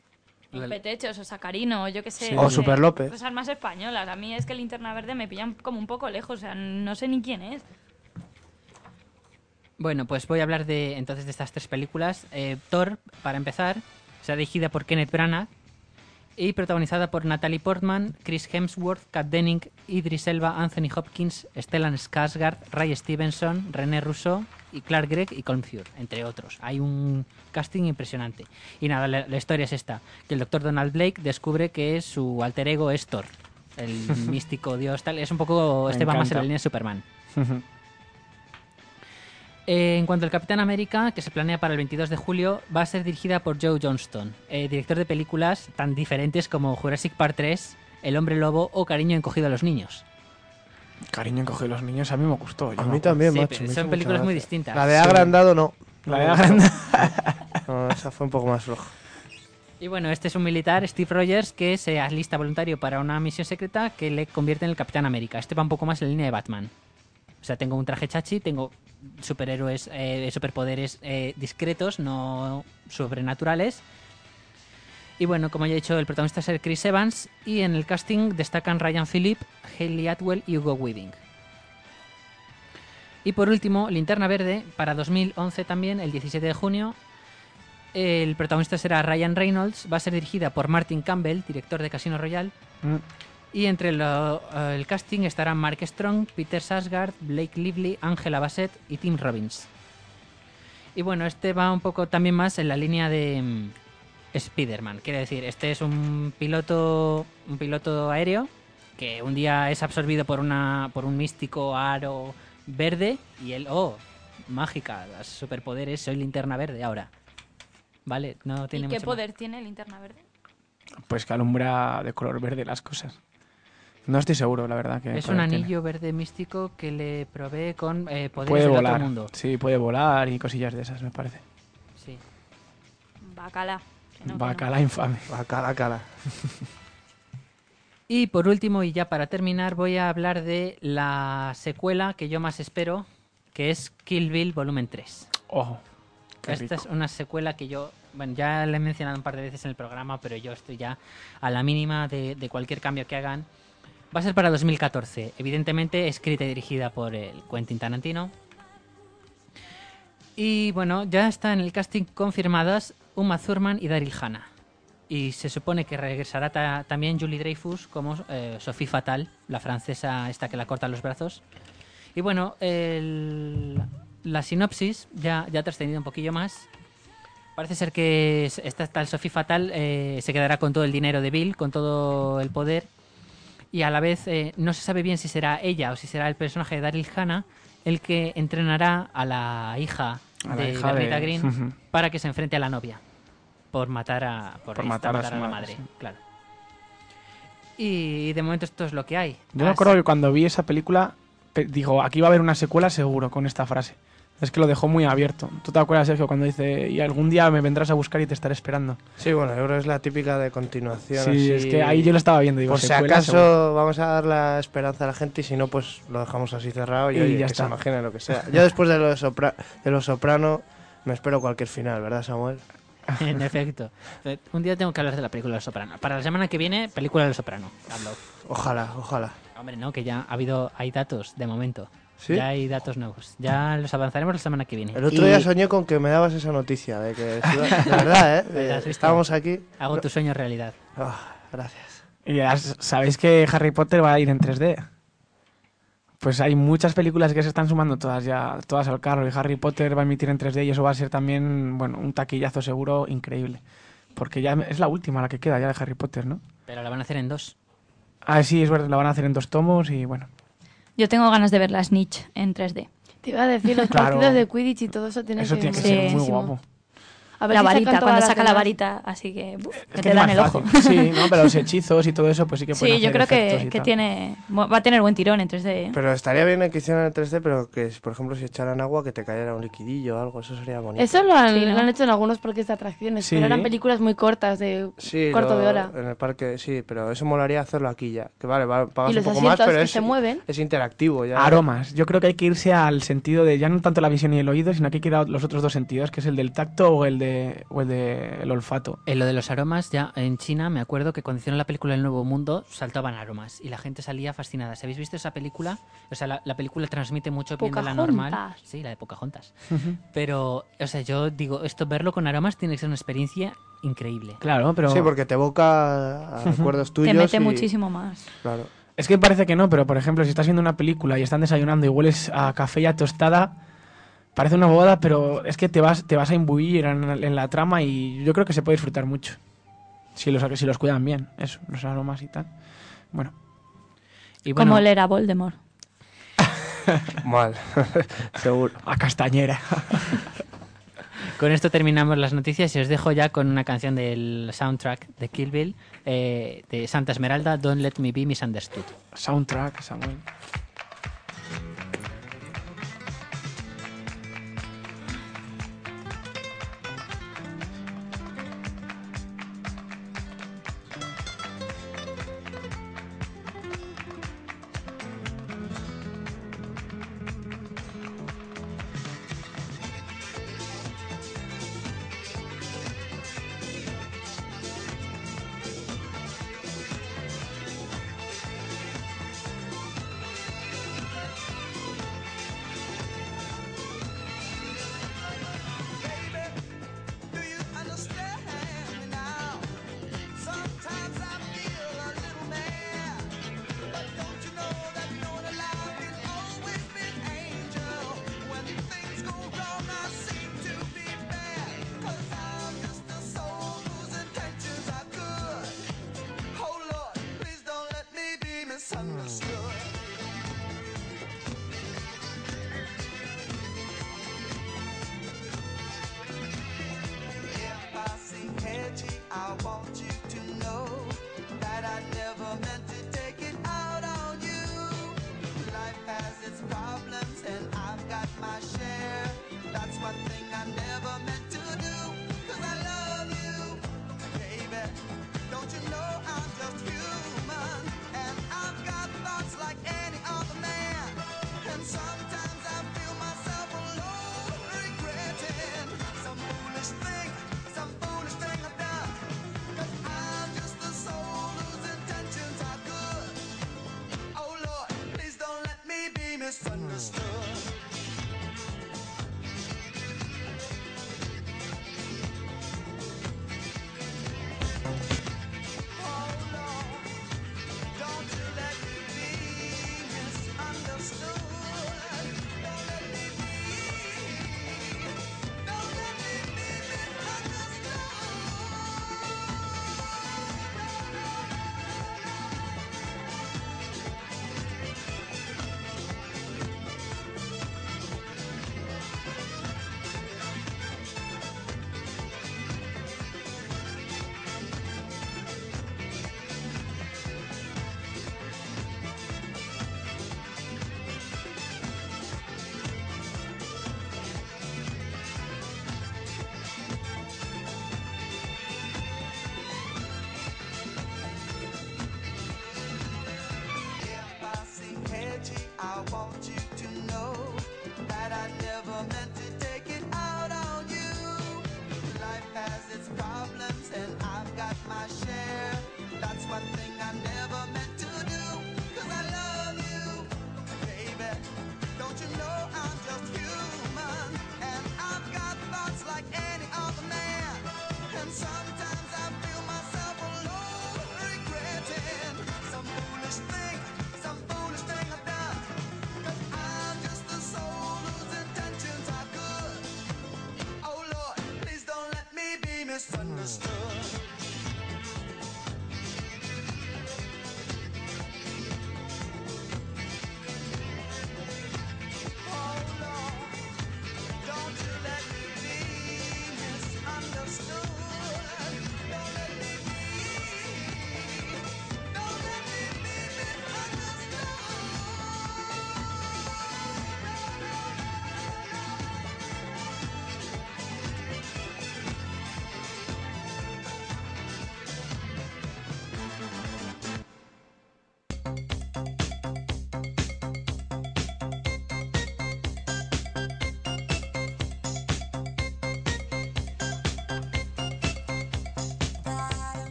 la del- Rompetechos o Sacarino, yo qué sé. Sí. O Super López. Cosas más españolas. A mí es que Linterna Verde me pillan como un poco lejos. O sea, no sé ni quién es. Bueno, pues voy a hablar de entonces de estas tres películas. Eh, Thor, para empezar, será dirigida por Kenneth Branagh y protagonizada por Natalie Portman, Chris Hemsworth, Kat Denning, Idris Elba, Anthony Hopkins, Stellan Skarsgård, Ray Stevenson, René Russo y Clark Gregg y Colm Fear, entre otros. Hay un casting impresionante. Y nada, la, la historia es esta, que el doctor Donald Blake descubre que su alter ego es Thor, el místico dios tal. Es un poco, este va más en la línea de Superman. Eh, en cuanto al Capitán América, que se planea para el 22 de julio, va a ser dirigida por Joe Johnston, eh, director de películas tan diferentes como Jurassic Park 3, El Hombre Lobo o Cariño encogido a los niños. Cariño encoge los niños, a mí me gustó. yo A mí también, Sí, macho. son películas muy distintas. La de agrandado no. La de agrandado. No, esa fue un poco más floja. Y bueno, este es un militar, Steve Rogers, que se alista voluntario para una misión secreta que le convierte en el Capitán América. Este va un poco más en la línea de Batman. O sea, tengo un traje chachi, tengo superhéroes, eh, superpoderes eh, discretos, no sobrenaturales. Y bueno, como ya he dicho, el protagonista es el Chris Evans y en el casting destacan Ryan Phillip, Hayley Atwell y Hugo Weaving. Y por último, Linterna Verde, para 2011 también, el 17 de junio, el protagonista será Ryan Reynolds, va a ser dirigida por Martin Campbell, director de Casino Royale, Mm. Y entre lo- eh, el casting estarán Mark Strong, Peter Sarsgaard, Blake Lively, Angela Bassett y Tim Robbins. Y bueno, este va un poco también más en la línea de mm, Spider-Man. Quiere decir, este es un piloto, un piloto aéreo que un día es absorbido por, una, por un místico aro verde y él, oh, mágica, los superpoderes, soy linterna verde ahora. Vale, no ¿Y tiene qué mucho más. poder tiene linterna verde? Pues que alumbra de color verde las cosas. No estoy seguro, la verdad. que Es un tiene. anillo verde místico que le provee con eh, poderes Puede del volar. otro mundo. Sí, puede volar y cosillas de esas, me parece. Sí. Bacala. no, que no. Bacala infame. La cara, cara. Y por último, y ya para terminar, voy a hablar de la secuela que yo más espero, que es Kill Bill Volumen 3. Ojo. qué Esta rico. es una secuela que yo, bueno, ya la he mencionado un par de veces en el programa, pero yo estoy ya a la mínima de, de cualquier cambio que hagan. Va a ser para 2014, evidentemente escrita y dirigida por el Quentin Tarantino. Y bueno, ya está en el casting confirmadas Uma Thurman y Daryl Hannah. Y se supone que regresará ta- también Julie Dreyfus como eh, Sophie Fatal, la francesa esta que la corta los brazos. Y bueno, la sinopsis ya, ya ha trascendido un poquillo más. Parece ser que es- esta tal Sophie Fatal eh, se quedará con todo el dinero de Bill, con todo el poder. Y a la vez eh, no se sabe bien si será ella o si será el personaje de Daryl Hannah el que entrenará a la hija A la de de- Bernita Green para que se enfrente a la novia. Por matar a, por, matar a su la madre, madre. sí. Claro. Y de momento esto es lo que hay. Yo me acuerdo que cuando vi esa película, pe- digo, aquí va a haber una secuela seguro con esta frase. Es que lo dejó muy abierto. ¿Tú te acuerdas, Sergio, cuando dice, y algún día me vendrás a buscar y te estaré esperando? Sí, bueno, yo creo que es la típica de continuación. Sí, así. es que ahí yo lo estaba viendo. Digo, Por si acaso seguro. vamos a dar la esperanza a la gente y si no, pues lo dejamos así cerrado y, Y oye, ya que está. se imagine lo que sea. Yo después de los, sopra de los Soprano me espero cualquier final, ¿verdad, Samuel? en efecto. Un día tengo que hablar de la película de Los Soprano. Para la semana que viene, película de Los Soprano. Ojalá, ojalá. Hombre, no, que ya ha habido, hay datos de momento. ¿Sí? Ya hay datos nuevos. Ya los avanzaremos la semana que viene. El otro Y- día soñé con que me dabas esa noticia de que... De verdad, ¿eh? ¿La De- estábamos aquí... Hago tu sueño realidad. Ah, gracias. Y ya sabéis que Harry Potter va a ir en 3D. Pues hay muchas películas que se están sumando todas ya, todas al carro. Y Harry Potter va a emitir en 3D y eso va a ser también, bueno, un taquillazo seguro increíble. Porque ya es la última la que queda ya de Harry Potter, ¿no? Pero la van a hacer en dos. Ah, sí, es verdad, la van a hacer en dos tomos y bueno. Yo tengo ganas de ver la Snitch en 3D. Te iba a decir, los Claro. partidos de Quidditch y todo eso tiene Eso que tiene que Sí. ser muy guapo. A ver La si varita, cuando saca la varita, así que, Es que que te dan el ojo. Sí, ¿no? Pero los hechizos y todo eso, pues sí que pueden Sí, yo creo que, que tiene, va a tener buen tirón en 3D. ¿eh? Pero estaría bien que hicieran en 3D, pero que, por ejemplo, si echaran agua, que te cayera un liquidillo o algo, eso sería bonito. Eso lo han, Sí, ¿no? lo han hecho en algunos parques de atracciones, Sí. pero eran películas muy cortas, de Sí, cuarto lo- de hora. En el parque, sí, pero eso molaría hacerlo aquí ya. Que vale, va- pagas Y los un poco más, asientos pero que es, se mueven. es interactivo ya. Aromas. Yo creo que hay que irse al sentido de ya no tanto la visión y el oído, sino que hay que ir a los otros dos sentidos, que es el del tacto o el de o el de el olfato. En lo de los aromas, ya en China me acuerdo que cuando hicieron la película El Nuevo Mundo saltaban aromas y la gente salía fascinada. ¿Si habéis visto esa película? O sea, la, la película transmite mucho viendo la normal. Pocahontas. Sí, la de Pocahontas. Pero, o sea, yo digo, esto verlo con aromas tiene que ser una experiencia increíble. Claro, pero Sí, porque te evoca a recuerdos tuyos. Te mete y- muchísimo más. Claro. es que parece que no, pero por ejemplo, si estás viendo una película y están desayunando y hueles a café y a tostada, parece una bobada, pero es que te vas, te vas a imbuir en, en la trama y yo creo que se puede disfrutar mucho. Si los, si los cuidan bien, eso, los aromas y tal. Bueno, Y bueno, Como leer a Voldemort. Mal, seguro. a castañera. con esto terminamos las noticias y os dejo ya con una canción del soundtrack de Kill Bill eh, de Santa Esmeralda, Don't Let Me Be Misunderstood. Soundtrack, Samuel.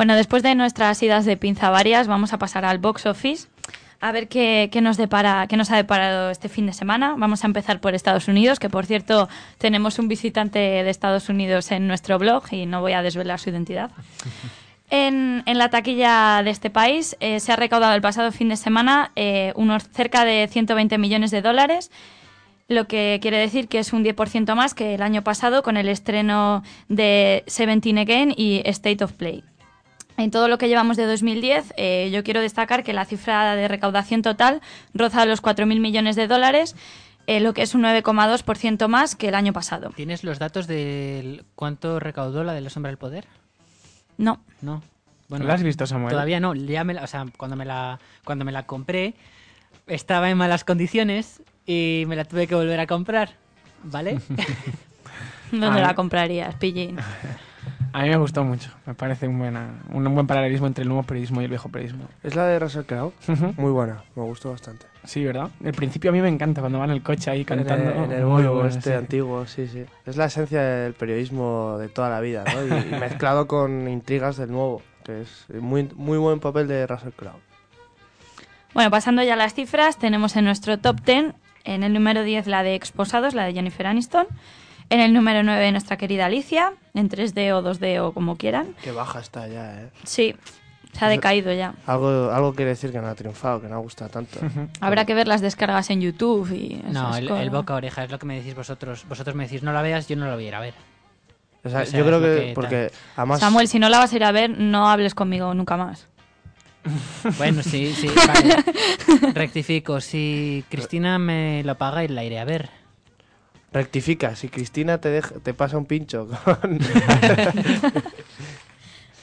Bueno, después de nuestras idas de pinza varias, vamos a pasar al box office. A ver qué, qué nos depara, qué nos ha deparado este fin de semana. Vamos a empezar por Estados Unidos, que por cierto tenemos un visitante de Estados Unidos en nuestro blog y no voy a desvelar su identidad. En, en la taquilla de este país eh, se ha recaudado el pasado fin de semana eh, unos cerca de 120 millones de dólares lo que quiere decir que es un 10% más que el año pasado con el estreno de Seventeen Again y State of Play. En todo lo que llevamos de 2010, eh, yo quiero destacar que la cifra de recaudación total roza los 4.000 millones de dólares, eh, lo que es un 9,2% más que el año pasado. ¿Tienes los datos de cuánto recaudó la de la sombra del poder? No. No. ¿La has visto, Samuel? Todavía no. Ya me la- o sea, cuando me la, cuando me la compré, estaba en malas condiciones y me la tuve que volver a comprar. ¿Vale? ¿Dónde Ah, la comprarías, pillín? A mí me gustó mucho. Me parece un, buena, un buen paralelismo entre el nuevo periodismo y el viejo periodismo. Es la de Russell Crowe. Ujú. Muy buena, me gustó bastante. Sí, ¿verdad? El principio a mí me encanta cuando va en el coche ahí cantando. En el, en el Muy Volvo bueno, este sí. antiguo, sí, sí. Es la esencia del periodismo de toda la vida, ¿no? Y, y mezclado con intrigas del nuevo, que es muy, muy buen papel de Russell Crowe. Bueno, pasando ya a las cifras, tenemos en nuestro top 10, en el número 10 la de Exposados, la de Jennifer Aniston. En el número 9 nuestra querida Alicia, en 3D o 2D o como quieran. Qué baja está ya, ¿eh? Sí, se ha decaído ya. Algo, algo quiere decir que no ha triunfado, que no ha gustado tanto. Habrá que ver las descargas en YouTube y no, el, cosas. el boca a oreja es lo que me decís vosotros. Vosotros me decís no la veas, yo no la voy a ir a ver. O sea, O sea, yo creo es lo que, que porque además... Samuel, si no la vas a ir a ver, no hables conmigo nunca más. Bueno, sí, sí, vale. Rectifico. Si Cristina me lo paga y la iré a ver. Rectifica, si Cristina te, deja- te pasa un pincho con...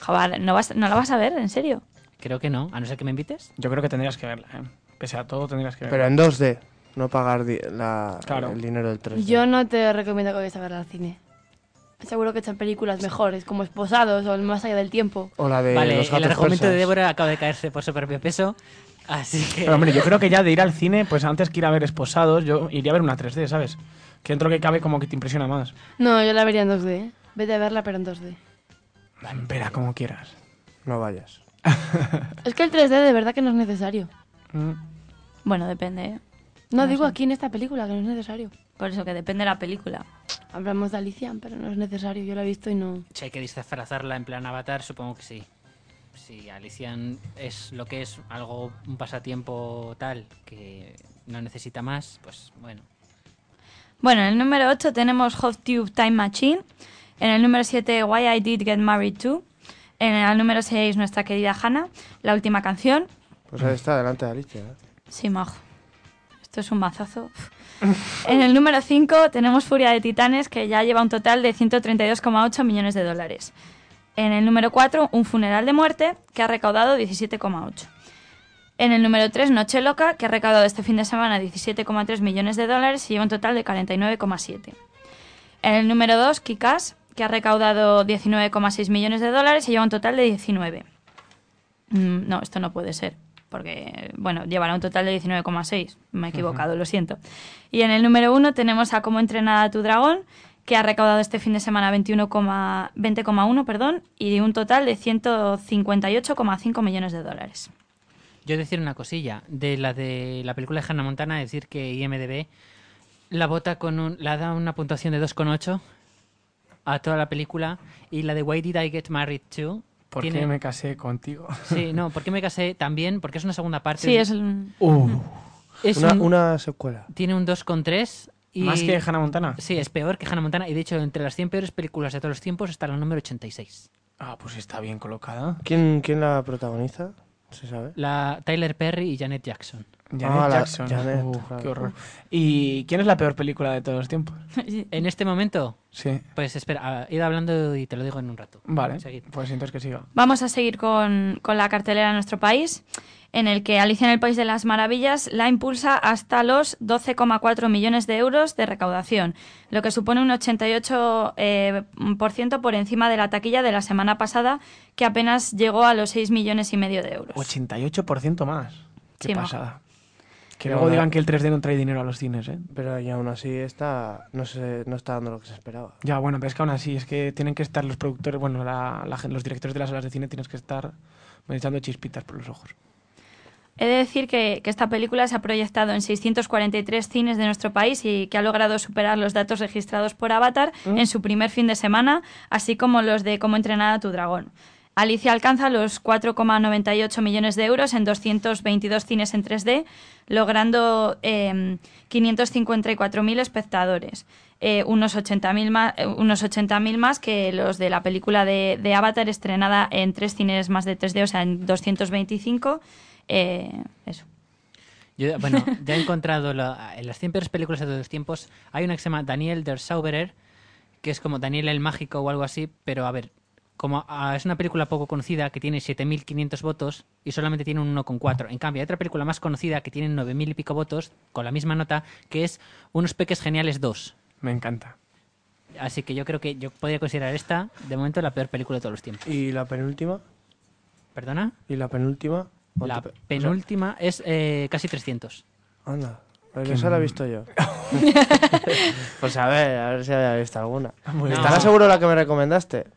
Joder, ¿no, vas, ¿no la vas a ver? ¿En serio? Creo que no, a no ser que me invites. Yo creo que tendrías que verla, ¿eh? Pese a todo, tendrías que verla. Pero en 2D, no pagar di- la, Claro. el dinero del 3D. Yo no te recomiendo que vayas a verla al cine. Seguro que echan películas mejores, como Esposados o El Más Allá del Tiempo. O la de vale, los el argumento de. Débora acaba de caerse por su propio peso. Así que. Pero hombre, yo creo que ya de ir al cine, pues antes que ir a ver Esposados, yo iría a ver una 3D, ¿sabes? Que dentro que cabe como que te impresiona más. No, yo la vería en 2D. ¿eh? Vete a verla, pero en 2D. Verá como quieras. No vayas. Es que el 3D de verdad que no es necesario. Mm. Bueno, depende. ¿eh? No, No digo sé. aquí en esta película que no es necesario. Por eso que depende de la película. Hablamos de Alicia, pero no es necesario. Yo la he visto y no. Si hay que disfrazarla en plan avatar, supongo que sí. Si Alician es lo que es algo, un pasatiempo tal que no necesita más, pues bueno. Bueno, en el número 8 tenemos Hot Tube Time Machine. En el número 7, Why I Did Get Married To. En el número 6, nuestra querida Hannah, la última canción. Pues ahí está, delante de Alicia. ¿eh? Sí, majo. Esto es un mazazo. en el número 5 tenemos Furia de Titanes, que ya lleva un total de 132,8 millones de dólares. En el número 4, Un funeral de muerte, que ha recaudado 17,8. En el número 3, Noche Loca, que ha recaudado este fin de semana 17,3 millones de dólares y lleva un total de 49,7. En el número 2, Kikas, que ha recaudado 19,6 millones de dólares y lleva un total de 19. Mm, no, esto no puede ser, porque, bueno, llevará un total de 19,6. Me he equivocado, lo siento. Y en el número 1 tenemos a Cómo entrenar a tu dragón, que ha recaudado este fin de semana 21,- 20,1 perdón, y un total de 158,5 millones de dólares. Yo decir una cosilla, de la de la película de Hannah Montana, decir que IMDB la vota con un, la da una puntuación de 2,8 a toda la película y la de Why Did I Get Married To ¿Por tiene- qué me casé contigo? Sí, no, ¿por qué me casé también? Porque es una segunda parte. Sí, es Uh, es Una, un- una secuela. tiene un 2,3 y ¿Más que Hannah Montana? Sí, es peor que Hannah Montana y de hecho entre las 100 peores películas de todos los tiempos está la número 86. Ah, pues está bien colocada. ¿Quién, quién la protagoniza? ¿Se sabe? La Tyler Perry y Janet Jackson. Janet Ah, la- Jackson. Janet, Uh, claro. Qué horror. ¿Y quién es la peor película de todos los tiempos? En este momento, Sí. pues espera, ah, id hablando y te lo digo en un rato. Vale. Seguid. Pues entonces que siga. Vamos a seguir con, con la cartelera de nuestro país, en el que Alicia en el País de las Maravillas la impulsa hasta los 12,4 millones de euros de recaudación, lo que supone un 88% eh, por ciento por encima de la taquilla de la semana pasada, que apenas llegó a los 6 millones y medio de euros. 88% más. Qué Sí, pasada. Que luego digan que el 3D no trae dinero a los cines, ¿eh? Pero y aún así está, no, se, no está dando lo que se esperaba. Ya, bueno, pero es que aún así, es que tienen que estar los productores, bueno, la- la los directores de las salas de cine tienes que estar echando chispitas por los ojos. He de decir que, que esta película se ha proyectado en 643 cines de nuestro país y que ha logrado superar los datos registrados por Avatar en su primer fin de semana, así como los de Cómo entrenar a tu dragón. Alicia alcanza los 4,98 millones de euros en 222 cines en 3D, logrando eh, 554.000 espectadores, eh, unos 80.000 más, eh, unos 80.000 más que los de la película de, de Avatar estrenada en tres cines más de 3D, o sea, en 225. Eh, eso. Yo, bueno, ya he encontrado la- en las 100 peores películas de todos los tiempos. Hay una que se llama Daniel der Zauberer, que es como Daniel el Mágico o algo así, pero a ver, como ah, es una película poco conocida que tiene 7.500 votos y solamente tiene un 1,4. En cambio, hay otra película más conocida que tiene 9.000 y pico votos con la misma nota, que es Unos Peques Geniales 2. Me encanta. Así que yo creo que yo podría considerar esta, de momento, la peor película de todos los tiempos. ¿Y la penúltima? ¿Perdona? ¿Y la penúltima? La ¿Cuánto pe- penúltima es eh, casi 300. Anda, pues esa la he visto yo. pues a ver, a ver si había visto alguna. Muy bien. ¿Estará seguro la que me recomendaste?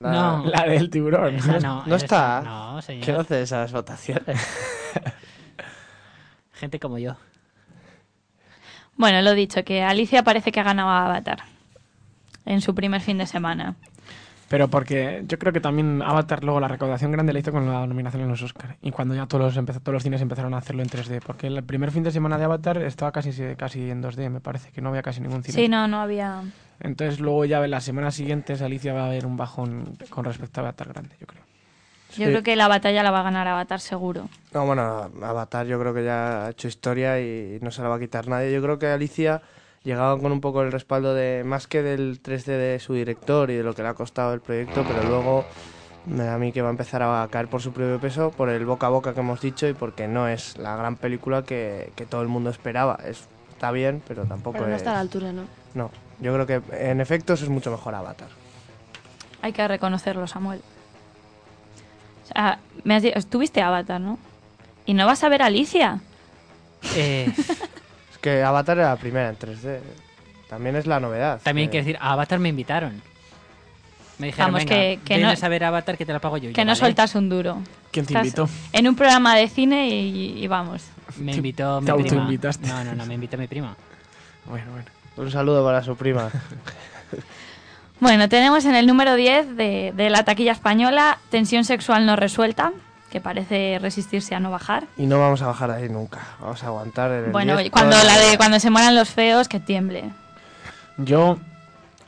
La- No. La del tiburón. Esa no, ¿No esa está? No, señor. ¿Quién hace esas votaciones? Gente como yo. Bueno, lo dicho, que Alicia parece que ha ganado a Avatar en su primer fin de semana. Pero porque yo creo que también Avatar luego la recaudación grande la hizo con la nominación en los Oscars. Y cuando ya todos los, empezó, todos los cines empezaron a hacerlo en 3D. Porque el primer fin de semana de Avatar estaba casi, casi en 2D, me parece, que no había casi ningún cine. Sí, no, no había... Entonces luego ya en las semanas siguientes Alicia va a ver un bajón con respecto a Avatar grande, yo creo. Yo Sí. creo que la batalla la va a ganar Avatar seguro. No, bueno, Avatar yo creo que ya ha hecho historia y no se la va a quitar nadie. Yo creo que Alicia llegaba con un poco el respaldo de más que del 3D de su director y de lo que le ha costado el proyecto, pero luego me da a mí que va a empezar a caer por su propio peso, por el boca a boca que hemos dicho y porque no es la gran película que, que todo el mundo esperaba. Es, está bien, pero tampoco Pero no es... está a la altura, ¿no? No, yo creo que en efectos es mucho mejor Avatar. Hay que reconocerlo, Samuel. O sea, me has estuviste Avatar, ¿no? ¿Y no vas a ver a Alicia? Eh, que Avatar era la primera en 3D. También es la novedad. también hay que decir, a Avatar me invitaron. Me dijeron, Vamos, venga, que- que no- a ver Avatar que te la pago yo. Que no "Vale". sueltas un duro. ¿Quién te Estás invitó? En un programa de cine y, y vamos. Me invitó mi te prima. autoinvitaste. No, no, no, me invitó mi prima. Bueno, bueno. Un saludo para su prima. Bueno, tenemos en el número 10 de, de la taquilla española Tensión sexual no resuelta, que parece resistirse a no bajar. Y no vamos a bajar ahí nunca. Vamos a aguantar en el Bueno, 10 cuando la de cuando se mueran los feos, que tiemble. Yo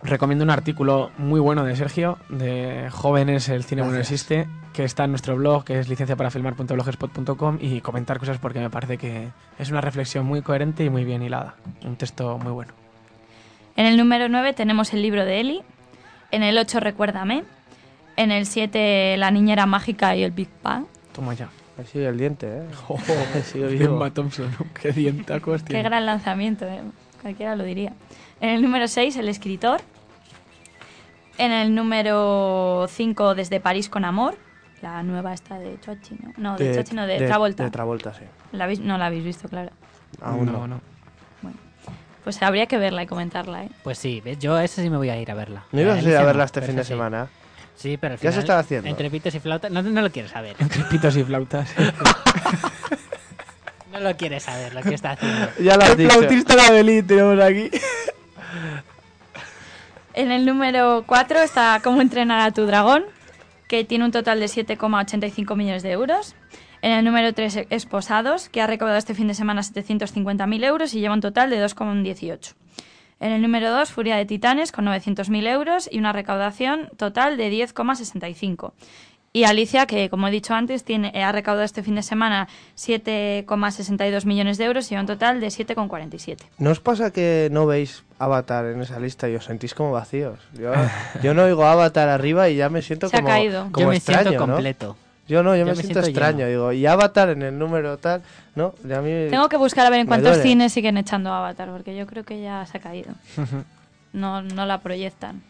recomiendo un artículo muy bueno de Sergio, de Jóvenes, el cine Gracias. existe, que está en nuestro blog, que es licenciaparafilmar.blogspot.com y comentar cosas porque me parece que es una reflexión muy coherente y muy bien hilada. Un texto muy bueno. En el número 9 tenemos el libro de Eli. En el 8, Recuérdame. En el 7, La niñera mágica y el Big Bang. Toma ya. Ahí sigue el diente, ¿eh? Oh, vivo. Emma Thompson, qué dientacos Qué tiene. gran lanzamiento, ¿eh? cualquiera lo diría. En el número 6, El escritor. En el número 5, Desde París con amor. La nueva esta de Chochi, ¿no? No, de, Chochi, no, de, Travolta. De Travolta, sí. La habéis- no la habéis visto, claro. Aún no. no, no. Pues habría que verla y comentarla, ¿eh? Pues sí, ¿ves? yo a esa sí me voy a ir a verla. ¿No ibas a ir a verla este fin de sí. Sí, pero al ¿Qué has estado haciendo? Entre pitos y flautas, no, no lo quieres saber. Entre pitos y flautas. No lo quieres saber lo que está haciendo. Ya lo has el dicho. flautista de Abelí tenemos aquí. En el número 4 está Cómo entrenar a tu dragón, que tiene un total de 7,85 millones de euros. En el número 3, Esposados, que ha recaudado este fin de semana 750.000 euros y lleva un total de 2,18. En el número 2, Furia de Titanes, con 900.000 euros y una recaudación total de 10,65. Y Alicia, que como he dicho antes, tiene, ha recaudado este fin de semana 7,62 millones de euros y un total de 7,47. ¿No os pasa que no veis Avatar en esa lista y os sentís como vacíos? Yo, yo no oigo Avatar arriba y ya me siento Se ha como, caído. como yo me extraño, siento ¿no? Yo no, yo, Yo me, me siento, siento extraño. lleno. Digo, y Avatar en el número tal, ¿no? A mí Tengo que buscar a ver en cuántos duele. cines siguen echando Avatar, porque yo creo que ya se ha caído. No, no la proyectan.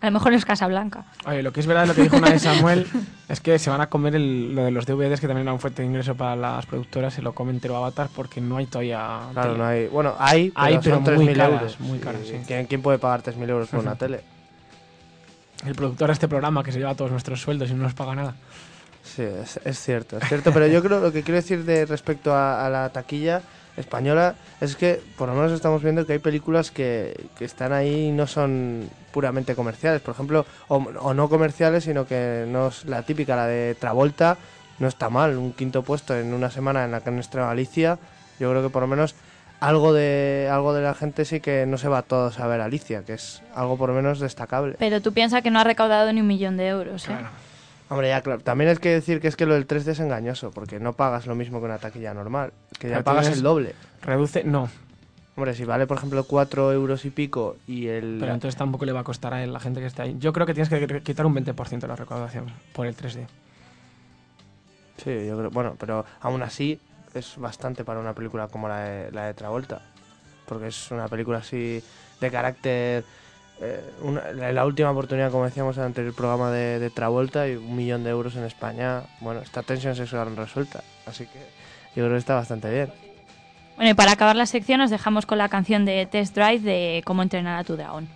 A lo mejor es Casablanca. Oye, lo que es verdad, lo que dijo una de Samuel, es que se van a comer el- lo de los DVDs, que también era un fuerte ingreso para las productoras, se lo come entero Avatar porque no hay todavía. Claro, tele. no hay. Bueno, hay, pero, Hay, pero son muy 3.000 caras, euros. muy caras, sí. ¿quién, quién puede pagar 3.000 euros por una tele? El productor de este programa que se lleva todos nuestros sueldos y no nos paga nada. Sí, es, es cierto, es cierto. Pero yo creo lo que quiero decir de respecto a, a la taquilla española es que por lo menos estamos viendo que hay películas que, que están ahí y no son puramente comerciales. Por ejemplo, o, o no comerciales, sino que no es la típica, la de Travolta, no está mal. Un quinto puesto en una semana en la que no estrena Alicia. Yo creo que por lo menos algo de algo de la gente sí que no se va todos a ver Alicia, que es algo por lo menos destacable. Pero tú piensas que no ha recaudado ni un millón de euros, ¿eh? Hombre, ya claro, también hay que decir que es que lo del 3D es engañoso, porque no pagas lo mismo que una taquilla normal, que ya Pero pagas tienes- el doble. Reduce, no. Hombre, si vale, por ejemplo, 4 euros y pico y el... Pero entonces tampoco le va a costar a la gente que está ahí. Yo creo que tienes que quitar un 20% de la recaudación por el 3D. Sí, yo creo, bueno, pero aún así es bastante para una película como la de, la de Travolta, porque es una película así de carácter... eh, una- la, última oportunidad, como decíamos en el programa de, de Travolta, y un millón de euros en España, bueno, esta tensión sexual resuelta, así que yo creo que está bastante bien. Bueno, y para acabar la sección nos dejamos con la canción de Test Drive de Cómo entrenar a tu dragón.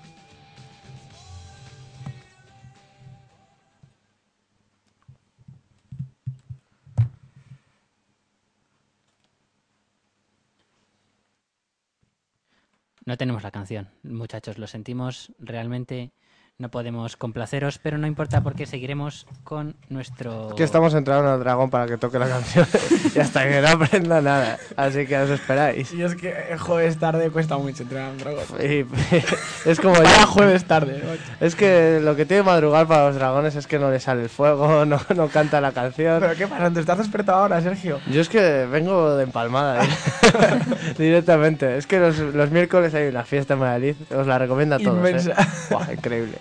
No tenemos la canción, muchachos, lo sentimos, realmente no podemos complaceros, pero no importa porque seguiremos con nuestro... Que estamos entrando al dragón para que toque la canción y hasta que no aprenda nada. Así que os esperáis. Y es que el jueves tarde cuesta mucho entrenar a un dragón. Y- es como ya- jueves tarde. Es que lo que tiene madrugar para los dragones es que no le sale el fuego, no, no canta la canción. ¿Pero qué pasa? ¿Te estás despertado ahora, Sergio? Yo es que vengo de empalmada ¿eh? directamente. Es que los, los miércoles hay una fiesta en Madrid, os la recomiendo a todos. ¿eh? Buah, increíble.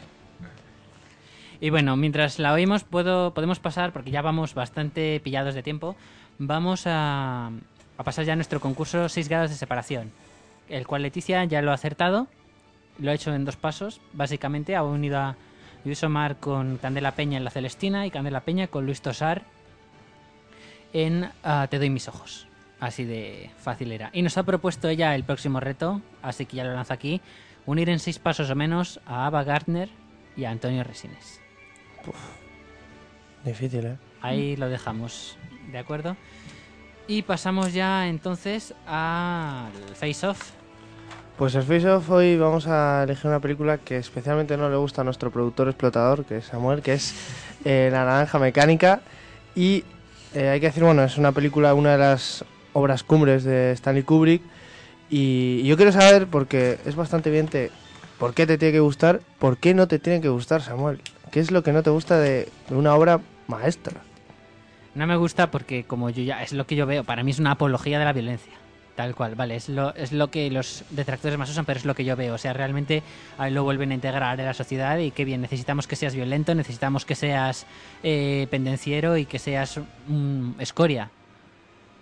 Y bueno, mientras la oímos, puedo, podemos pasar, porque ya vamos bastante pillados de tiempo, vamos a, pasar ya a nuestro concurso 6 grados de separación, el cual Leticia ya lo ha acertado, lo ha hecho en dos pasos, básicamente ha unido a Luis Omar con Candela Peña en La Celestina y Candela Peña con Luis Tosar en ah, Te doy mis ojos. Así de fácil era. Y nos ha propuesto ella el próximo reto, así que ya lo lanzo aquí, unir en seis pasos o menos a Ava Gardner y a Antonio Resines. Difícil, ¿eh? Ahí lo dejamos, ¿de acuerdo? Y pasamos ya entonces al Face Off. Pues el Face Off hoy vamos a elegir una película que especialmente no le gusta a nuestro productor explotador, que es Samuel, que es eh, La Naranja Mecánica. Y eh, hay que decir, bueno, es una película, una de las obras cumbres de Stanley Kubrick. Y yo quiero saber, porque es bastante evidente, por qué te tiene que gustar, por qué no te tiene que gustar, Samuel. ¿Qué es lo que no te gusta de, una obra maestra? No me gusta porque como yo ya es lo que yo veo, para mí es una apología de la violencia. Tal cual, vale, es lo, es lo que los detractores más usan, pero es lo que yo veo. O sea, realmente ahí lo vuelven a integrar en la sociedad y qué bien, necesitamos que seas violento, necesitamos que seas eh, pendenciero y que seas mm, escoria.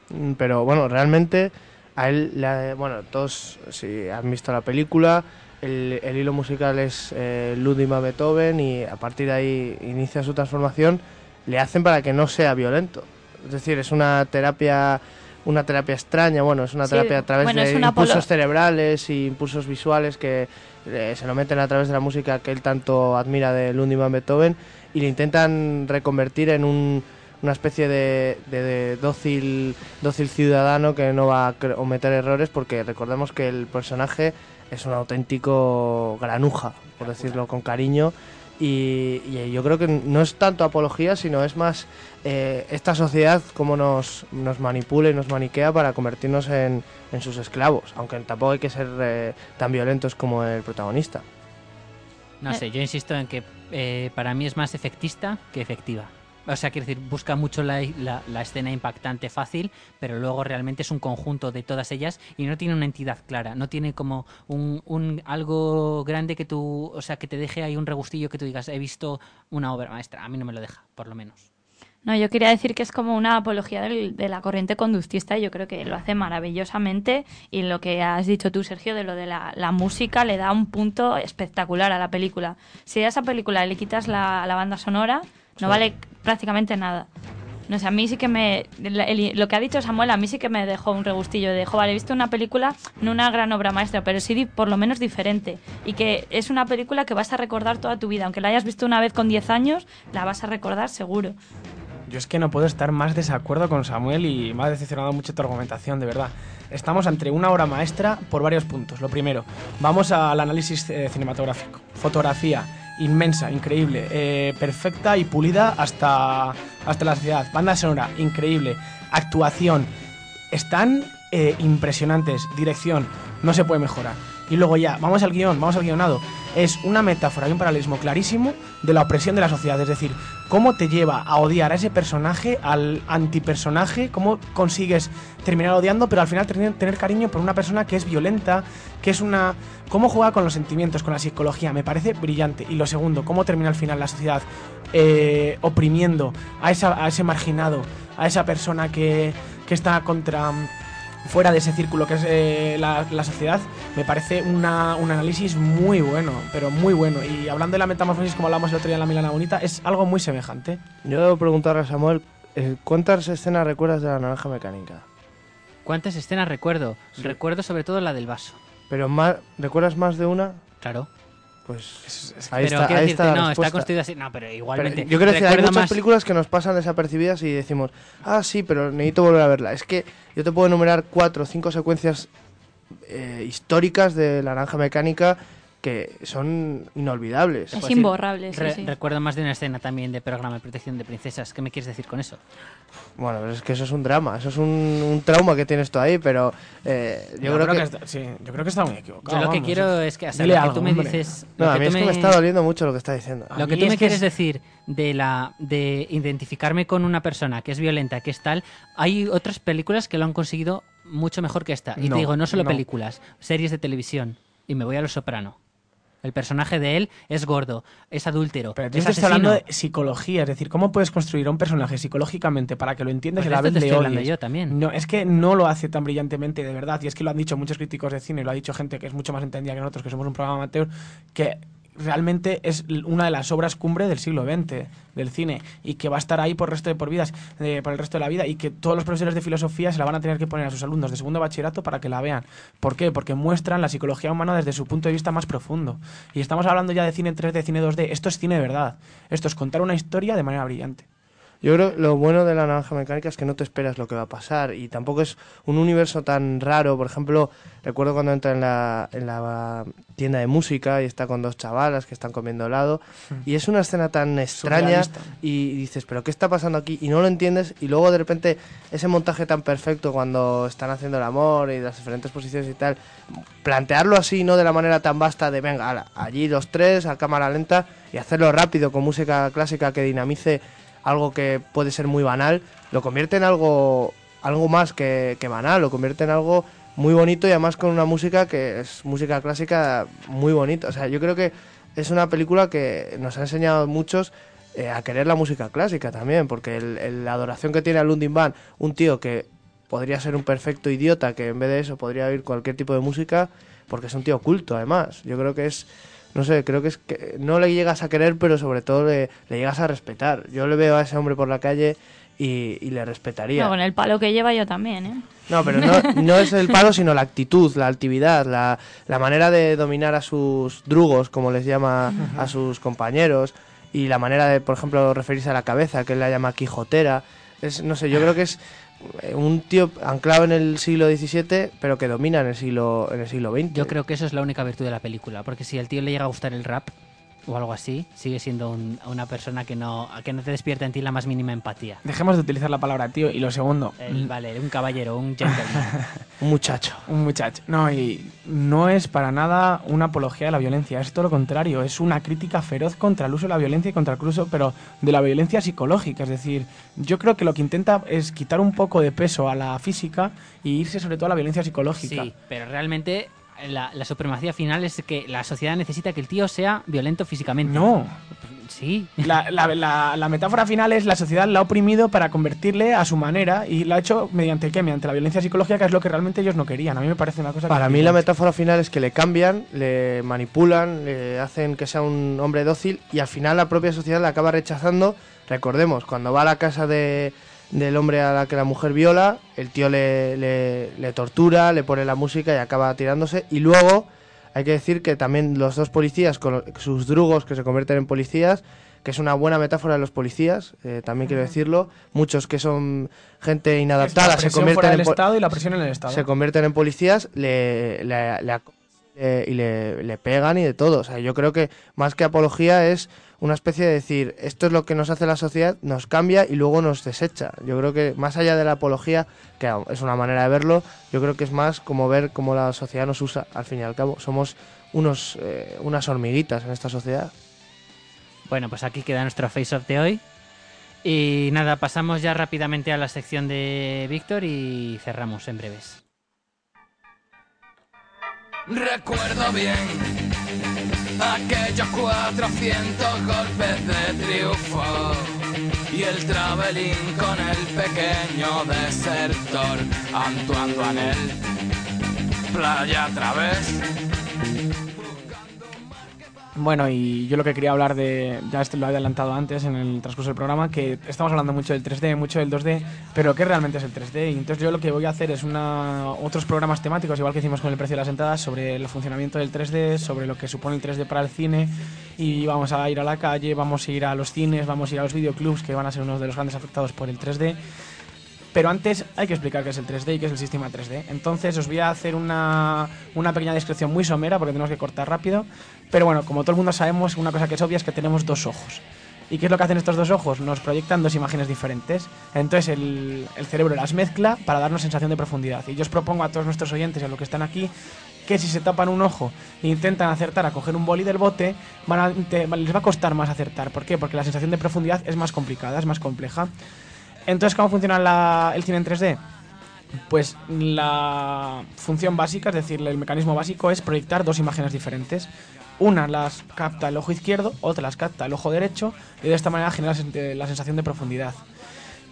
Mm, Pero bueno, realmente a él, le ha- bueno, todos si han visto la película, el, el hilo musical es eh, Ludwig Beethoven y a partir de ahí inicia su transformación, le hacen para que no sea violento. Es decir, es una terapia una terapia extraña, bueno, es una Sí, terapia a través bueno, de impulsos cerebrales y impulsos visuales que eh, se lo meten a través de la música que él tanto admira de Ludwig van Beethoven y le intentan reconvertir en un, una especie de, de- de dócil, dócil ciudadano que no va a cometer errores porque recordemos que el personaje es un auténtico granuja, por decirlo con cariño. Y, yo creo que no es tanto apología, sino es más eh, esta sociedad como nos, manipula y nos maniquea para convertirnos en, en sus esclavos, aunque tampoco hay que ser eh, tan violentos como el protagonista. No sé, yo insisto en que eh, para mí es más efectista que efectiva. O sea, quiero decir, busca mucho la, la- escena impactante fácil, pero luego realmente es un conjunto de todas ellas y no tiene una entidad clara, no tiene como un, un algo grande que tú, o sea, que te deje ahí un regustillo que tú digas, he visto una obra maestra. A mí no me lo deja, por lo menos. No, yo quería decir que es como una apología de la corriente conductista y yo creo que lo hace maravillosamente y lo que has dicho tú, Sergio, de lo de la, la música le da un punto espectacular a la película. Si a esa película le quitas la, la banda sonora, no vale prácticamente nada. No sé, a mí sí que me... lo que ha dicho Samuel, a mí sí que me dejó un regustillo de, he visto una película, no una gran obra maestra, pero sí por lo menos diferente. Y que es una película que vas a recordar toda tu vida. Aunque la hayas visto una vez con 10 años, la vas a recordar seguro. yo es que no puedo estar más desacuerdo con Samuel y me ha decepcionado mucho tu argumentación, de verdad. Estamos ante una obra maestra por varios puntos. Lo primero, vamos al análisis eh, cinematográfico. Fotografía, inmensa, increíble, eh, perfecta y pulida hasta, hasta la sociedad. Banda sonora, increíble. Actuación, están eh, impresionantes. Dirección, no se puede mejorar. Y luego ya, vamos al guion, vamos al guionado. Es una metáfora y un paralelismo clarísimo de la opresión de la sociedad. Es decir, cómo te lleva a odiar a ese personaje, al antipersonaje, cómo consigues terminar odiando, pero al final tener, cariño por una persona que es violenta, que es una... cómo juega con los sentimientos, con la psicología, me parece brillante. Y lo segundo, cómo termina al final la sociedad eh, oprimiendo a, esa, a ese marginado, a esa persona que, que está contra fuera de ese círculo que es eh, la, la sociedad, me parece una- un análisis muy bueno, pero muy bueno. Y hablando de la metamorfosis, como hablamos el otro día en la Milana Bonita, es algo muy semejante. Yo debo preguntarle a Samuel, eh, ¿cuántas escenas recuerdas de la naranja mecánica? ¿Cuántas escenas recuerdo? Recuerdo sobre todo la del vaso. Pero más, ¿recuerdas más de una? Claro. Pues ahí pero está, ahí decirte, está la no, está construido así. No, pero Pero igualmente. yo quiero decir, hay muchas más- películas que nos pasan desapercibidas y decimos, ah, sí, pero necesito volver a verla. Es que yo te puedo enumerar cuatro o cinco secuencias eh, históricas de La Naranja Mecánica que son inolvidables. Es imborrable, sí, Re- sí. Recuerdo más de una escena también de programa de protección de princesas. ¿Qué me quieres decir con eso? Bueno, pero es que eso es un drama, eso es un, un trauma que tienes tú ahí, pero eh, yo, creo, que... está, sí, yo creo que está muy equivocado. Yo lo que quiero es que, o sea, Dile lo que algo, tú me hombre. dices. No, a mí es que me- me está doliendo mucho lo que está diciendo. Lo que tú me que quieres es- decir de la de identificarme con una persona que es violenta, que es tal, hay otras películas que lo han conseguido mucho mejor que esta. Y No, te digo, no solo no. películas, series de televisión. Y me voy a Los Soprano. El personaje de él es gordo, es adúltero, Pero tú es estás hablando de psicología, es decir, cómo puedes construir a un personaje psicológicamente para que lo entiendas Pues y a la esto vez te le estoy hablando odies? yo también. No, es que no lo hace tan brillantemente, de verdad. Y es que lo han dicho muchos críticos de cine, lo ha dicho gente que es mucho más entendida que nosotros, que somos un programa amateur, que realmente es una de las obras cumbre del siglo XX del cine y que va a estar ahí por resto de por vidas eh, por el resto de la vida y que todos los profesores de filosofía se la van a tener que poner a sus alumnos de segundo bachillerato para que la vean. ¿Por qué? Porque muestran la psicología humana desde su punto de vista más profundo. Y estamos hablando ya de cine 3D, cine 2D. Esto es cine de verdad. Esto es contar una historia de manera brillante. Yo creo que lo bueno de la naranja mecánica es que no te esperas lo que va a pasar y tampoco es un universo tan raro. Por ejemplo, recuerdo cuando entra en la, en la tienda de música y está con dos chavalas que están comiendo helado y es una escena tan extraña y dices, pero ¿qué está pasando aquí? Y no lo entiendes y luego de repente ese montaje tan perfecto cuando están haciendo el amor y las diferentes posiciones y tal, plantearlo así, no de la manera tan vasta de, venga, allí los tres a cámara lenta y hacerlo rápido con música clásica que dinamice algo que puede ser muy banal, lo convierte en algo, algo más que, que banal, lo convierte en algo muy bonito y además con una música que es música clásica muy bonita. O sea, yo creo que es una película que nos ha enseñado muchos eh, a querer la música clásica también, porque el- el- la adoración que tiene a Lundin Van, un tío que podría ser un perfecto idiota, que en vez de eso podría oír cualquier tipo de música, porque es un tío culto además. Yo creo que es, no sé, creo que es que no le llegas a querer, pero sobre todo le, le llegas a respetar. Yo le veo a ese hombre por la calle y, y le respetaría. No, con el palo que lleva yo también, ¿eh? No, pero no, no es el palo, sino la actitud, la altividad, la, la manera de dominar a sus drugos, como les llama a sus compañeros, y la manera de, por ejemplo, referirse a la cabeza, que él la llama quijotera. Es, no sé, yo creo que es un tío anclado en el siglo XVII, pero que domina en el siglo, en el siglo XX. Yo creo que eso es la única virtud de la película, porque si al tío le llega a gustar el rap o algo así, sigue siendo un- una persona que no, que no te despierta en ti la más mínima empatía. Dejemos de utilizar la palabra tío. Y lo segundo, El- vale, un caballero, un gentleman. Un muchacho. Un muchacho. No, y no es para nada una apología de la violencia, es todo lo contrario, es una crítica feroz contra el uso de la violencia y contra el uso, pero de la violencia psicológica. Es decir, yo creo que lo que intenta es quitar un poco de peso a la física y irse sobre todo a la violencia psicológica. Sí, pero realmente la, la supremacía final es que la sociedad necesita que el tío sea violento físicamente. No. Sí. La, la- la- la metáfora final es la sociedad la ha oprimido para convertirle a su manera y lo ha hecho mediante qué? Mediante la violencia psicológica, que es lo que realmente ellos no querían. A mí me parece una cosa que Para mí la metáfora final es que le cambian, le manipulan, le hacen que sea un hombre dócil y al final la propia sociedad la acaba rechazando. Recordemos, cuando va a la casa de, del hombre a la que la mujer viola, el tío le, le- le tortura, le pone la música y acaba tirándose. Y luego hay que decir que también los dos policías, con sus drugos que se convierten en policías, que es una buena metáfora de los policías, eh, también quiero decirlo. Muchos que son gente inadaptada se convierten en del po- Estado y la presión en el Estado. se convierten en policías, le, le- eh, y le, le pegan y de todo. O sea, yo creo que más que apología es una especie de decir, esto es lo que nos hace la sociedad, nos cambia y luego nos desecha. Yo creo que más allá de la apología, que es una manera de verlo, yo creo que es más como ver cómo la sociedad nos usa, al fin y al cabo. Somos unos, eh, unas hormiguitas en esta sociedad. Bueno, pues aquí queda nuestro face-off de hoy. Y nada, pasamos ya rápidamente a la sección de Víctor y cerramos en breves. Recuerdo bien aquellos 400 golpes de triunfo y el travelín con el pequeño desertor Antoine Duanel. Playa otra vez. Bueno, y yo lo que quería hablar de, ya este lo había adelantado antes en el transcurso del programa, que estamos hablando mucho del 3D, mucho del 2D, pero ¿qué realmente es el 3D? Y entonces yo lo que voy a hacer es una, otros programas temáticos, igual que hicimos con el precio de las entradas, sobre el funcionamiento del 3D, sobre lo que supone el 3D para el cine, y vamos a ir a la calle, vamos a ir a los cines, vamos a ir a los videoclubs, que van a ser uno de los grandes afectados por el 3D. Pero antes hay que explicar qué es el 3D y qué es el sistema 3D. Entonces os voy a hacer una, una pequeña descripción muy somera porque tenemos que cortar rápido. Pero bueno, como todo el mundo sabemos, una cosa que es obvia es que tenemos dos ojos. ¿Y qué es lo que hacen estos dos ojos? Nos proyectan dos imágenes diferentes. Entonces el, el cerebro las mezcla para darnos sensación de profundidad. Y yo os propongo a todos nuestros oyentes y a los que están aquí que si se tapan un ojo e intentan acertar a coger un boli del bote, van a inte- les va a costar más acertar. ¿Por qué? Porque la sensación de profundidad es más complicada, es más compleja. Entonces, ¿cómo funciona la- el cine en 3D? Pues la función básica, es decir, el mecanismo básico es proyectar dos imágenes diferentes. Una las capta el ojo izquierdo, otra las capta el ojo derecho y de esta manera genera la sensación de profundidad.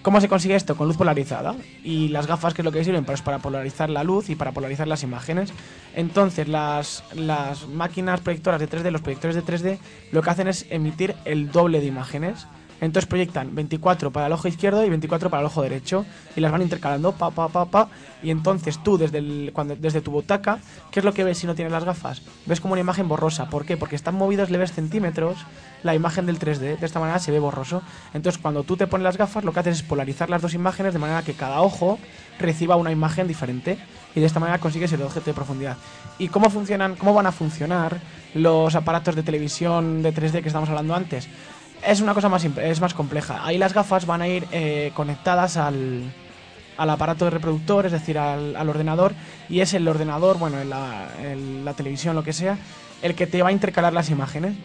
¿Cómo se consigue esto? Con luz polarizada. Y las gafas, que es lo que sirven? Pues para polarizar la luz y para polarizar las imágenes. Entonces, las, las máquinas proyectoras de 3D, los proyectores de 3D, lo que hacen es emitir el doble de imágenes. Entonces proyectan 24 para el ojo izquierdo y 24 para el ojo derecho. Y las van intercalando, pa, pa, pa, pa. Y entonces tú, desde, el- cuando, desde tu butaca, ¿qué es lo que ves si no tienes las gafas? Ves como una imagen borrosa. ¿Por qué? Porque están movidos leves centímetros la imagen del 3D. De esta manera se ve borroso. Entonces, cuando tú te pones las gafas, lo que haces es polarizar las dos imágenes de manera que cada ojo reciba una imagen diferente. Y de esta manera consigues el objeto de profundidad. ¿Y cómo funcionan, cómo van a funcionar los aparatos de televisión de 3D que estamos hablando antes? Es una cosa más, es más compleja. Ahí las gafas van a ir eh, conectadas al, al aparato de reproductor, es decir, al, al ordenador, y es el ordenador, bueno, en la, televisión, lo que sea, el que te va a intercalar las imágenes.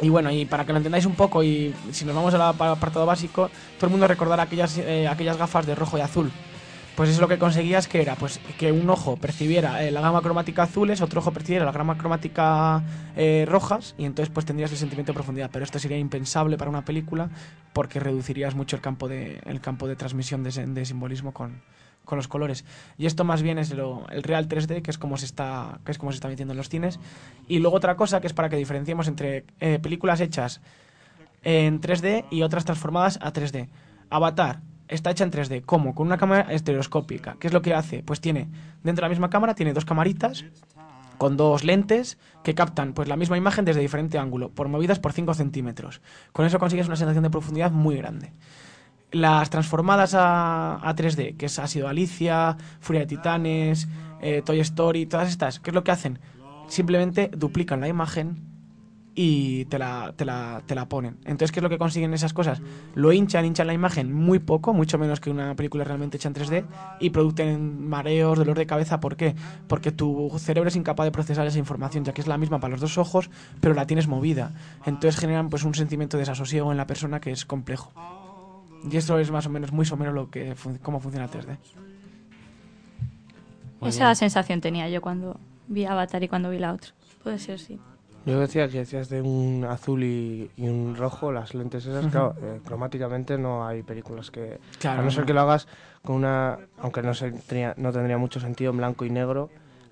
Y bueno, y para que lo entendáis un poco, y si nos vamos al ap- apartado básico, todo el mundo recordará aquellas, eh, aquellas gafas de rojo y azul. Pues eso lo que conseguías que era pues que un ojo percibiera eh, la gama cromática azules, otro ojo percibiera la gama cromática eh, rojas, y entonces pues tendrías el sentimiento de profundidad. Pero esto sería impensable para una película porque reducirías mucho el campo de, el campo de transmisión de, simbolismo con, con los colores. Y esto más bien es el real 3D, que es como se está, que es como se está metiendo en los cines. Y luego otra cosa que es para que diferenciemos entre eh, películas hechas en 3D y otras transformadas a 3D. Avatar está hecha en 3D. ¿Cómo? Con una cámara estereoscópica. ¿Qué es lo que hace? Pues tiene, dentro de la misma cámara, tiene dos camaritas con dos lentes que captan pues la misma imagen desde diferente ángulo, por movidas por 5 centímetros. Con eso consigues una sensación de profundidad muy grande. Las transformadas a, a 3D, que ha sido Alicia, Furia de Titanes, eh, Toy Story, todas estas, ¿qué es lo que hacen? Simplemente duplican la imagen y te la, te, la, te la ponen. Entonces, ¿qué es lo que consiguen esas cosas? Lo hinchan, hinchan la imagen muy poco, mucho menos que una película realmente hecha en 3D, y producen mareos, dolor de cabeza. ¿Por qué? Porque tu cerebro es incapaz de procesar esa información, ya que es la misma para los dos ojos, pero la tienes movida. Entonces generan pues un sentimiento de desasosiego en la persona que es complejo. Y eso es más o menos muy somero lo que fun- cómo funciona el 3D. Muy Esa bien. sensación tenía yo cuando vi Avatar y cuando vi la otra. Puede ser, sí. Yo decía que decías de un azul y, y un rojo, las lentes esas, claro, eh, cromáticamente no hay películas que... Claro, a no ser que lo hagas con una... Aunque no, se, no tendría mucho sentido en blanco y negro,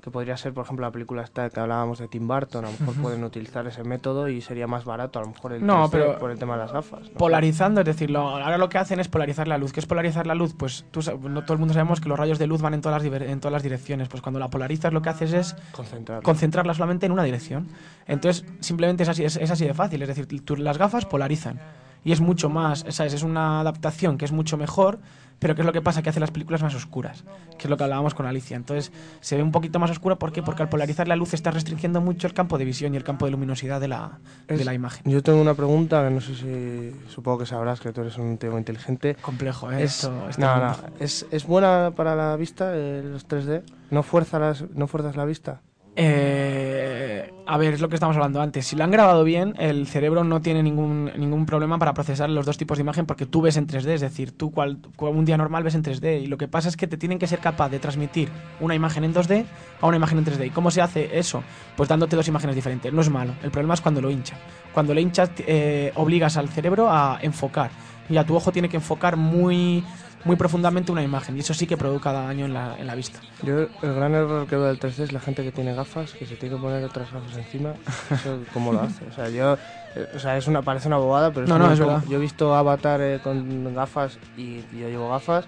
que podría ser, por ejemplo, la película esta que hablábamos de Tim Burton, a lo mejor pueden utilizar ese método y sería más barato a lo mejor el No, 3D pero- por el tema de las gafas. ¿no? Polarizando, es decir, lo- ahora lo que hacen es polarizar la luz. ¿Qué es polarizar la luz? Pues tú, no todo el mundo sabemos que los rayos de luz van en todas, las, en todas las direcciones. Pues cuando la polarizas lo que haces es Concentrar. concentrarla solamente en una dirección. Entonces, simplemente es así, es, es así de fácil. Es decir, tú- las gafas polarizan. Y es mucho más, ¿sabes? Es una adaptación que es mucho mejor, pero ¿qué es lo que pasa? Que hace las películas más oscuras, que es lo que hablábamos con Alicia. Entonces, se ve un poquito más oscura, ¿por qué? Porque al polarizar la luz está restringiendo mucho el campo de visión y el campo de luminosidad de la, de la imagen. Yo tengo una pregunta que no sé si. Supongo que sabrás que tú eres un tío inteligente. Complejo, ¿eh? Es, Esto- este no, no. ¿Es, ¿Es buena para la vista eh, los 3D? ¿No, fuerza las, ¿No fuerzas la vista? Eh, a ver, es lo que estamos hablando antes. Si lo han grabado bien, el cerebro no tiene ningún, ningún problema para procesar los dos tipos de imagen porque tú ves en 3D, es decir, tú cual, un día normal ves en 3D y lo que pasa es que te tienen que ser capaz de transmitir una imagen en 2D a una imagen en 3D. ¿Y cómo se hace eso? Pues dándote dos imágenes diferentes. No es malo, el problema es cuando lo hincha. Cuando lo hinchas eh, obligas al cerebro a enfocar y a tu ojo tiene que enfocar muy, muy profundamente una imagen y eso sí que provoca daño en la, en la vista. Yo, el gran error que veo del 3D es la gente que tiene gafas, que se tiene que poner otras gafas encima. Eso, ¿Cómo lo hace? O sea, yo. eh, O sea, es una, parece una bobada, pero es No, no, es como- verdad. Yo he visto Avatar eh, con gafas y, y yo llevo gafas.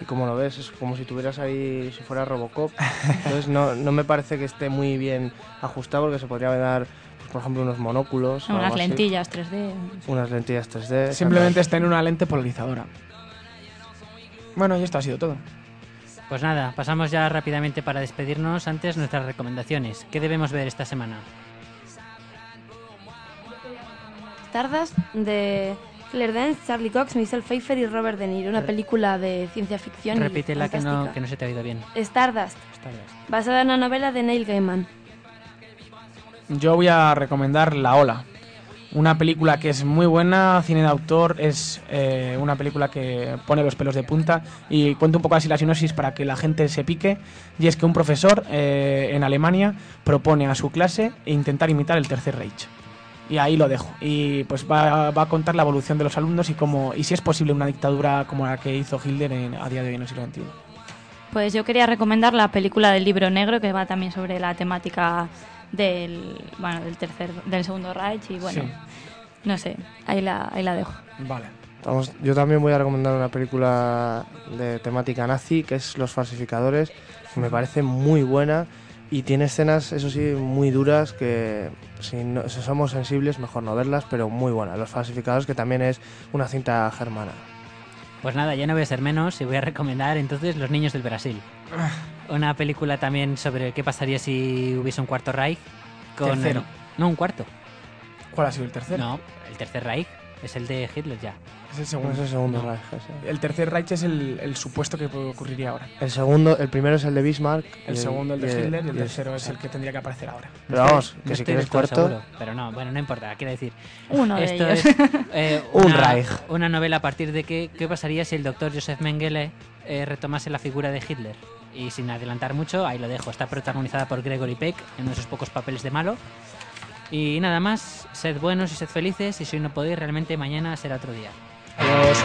Y como lo ves, es como si tuvieras ahí, si fuera Robocop. Entonces no, no me parece que esté muy bien ajustado porque se podría dar, pues, por ejemplo, unos monóculos. o Unas algo así. lentillas 3D. Unas lentillas 3D. Simplemente está en una lente polarizadora. Bueno, y esto ha sido todo. Pues nada, pasamos ya rápidamente para despedirnos. Antes, nuestras recomendaciones. ¿Qué debemos ver esta semana? Stardust de Claire Danes, Charlie Cox, Michelle Pfeiffer y Robert De Niro, una Re- película de ciencia ficción. Repítela que no, que no se te ha oído bien. Stardust, Stardust. basada en una novela de Neil Gaiman. Yo voy a recomendar La Ola. Una película que es muy buena, cine de autor, es eh, una película que pone los pelos de punta y cuento un poco así la sinopsis para que la gente se pique. Y es que un profesor eh, en Alemania propone a su clase intentar imitar el Tercer Reich. Y ahí lo dejo. Y pues va, a contar la evolución de los alumnos y cómo y si es posible una dictadura como la que hizo Hitler en- a día de hoy en el siglo XXI. Pues yo quería recomendar la película del libro negro que va también sobre la temática del bueno del tercer del segundo Reich y bueno Sí. no sé ahí la ahí la dejo Vale. Vamos, yo también voy a recomendar una película de temática nazi, que es Los Falsificadores, que me parece muy buena y tiene escenas, eso sí, muy duras que si, no, si somos sensibles mejor no verlas, pero muy buena. Los Falsificadores, que también es una cinta germana. Pues nada, ya no voy a ser menos y voy a recomendar entonces Los Niños del Brasil. Una película también sobre qué pasaría si hubiese un cuarto Reich. Con Tercero. No, un cuarto. ¿Cuál ha sido el tercero? No, el tercer Reich es el de Hitler ya. Es el segundo. Es el segundo No. Reich, ese. El tercer Reich es el, el supuesto que ocurriría ahora. El segundo, el primero es el de Bismarck. y El segundo el de Hitler y el y tercero es el que tendría que aparecer ahora. Pero vamos, No que si estoy quieres del todo cuarto, seguro, pero no, bueno, no importa, quiero decir. uno de Esto ellos es eh, Un una, Reich. una novela a partir de que, qué pasaría si el doctor Joseph Mengele eh, retomase la figura de Hitler. Y sin adelantar mucho, ahí lo dejo. Está protagonizada por Gregory Peck en uno de sus pocos papeles de malo. Y nada más, sed buenos y sed felices. Y si hoy no podéis, realmente mañana será otro día. Adiós.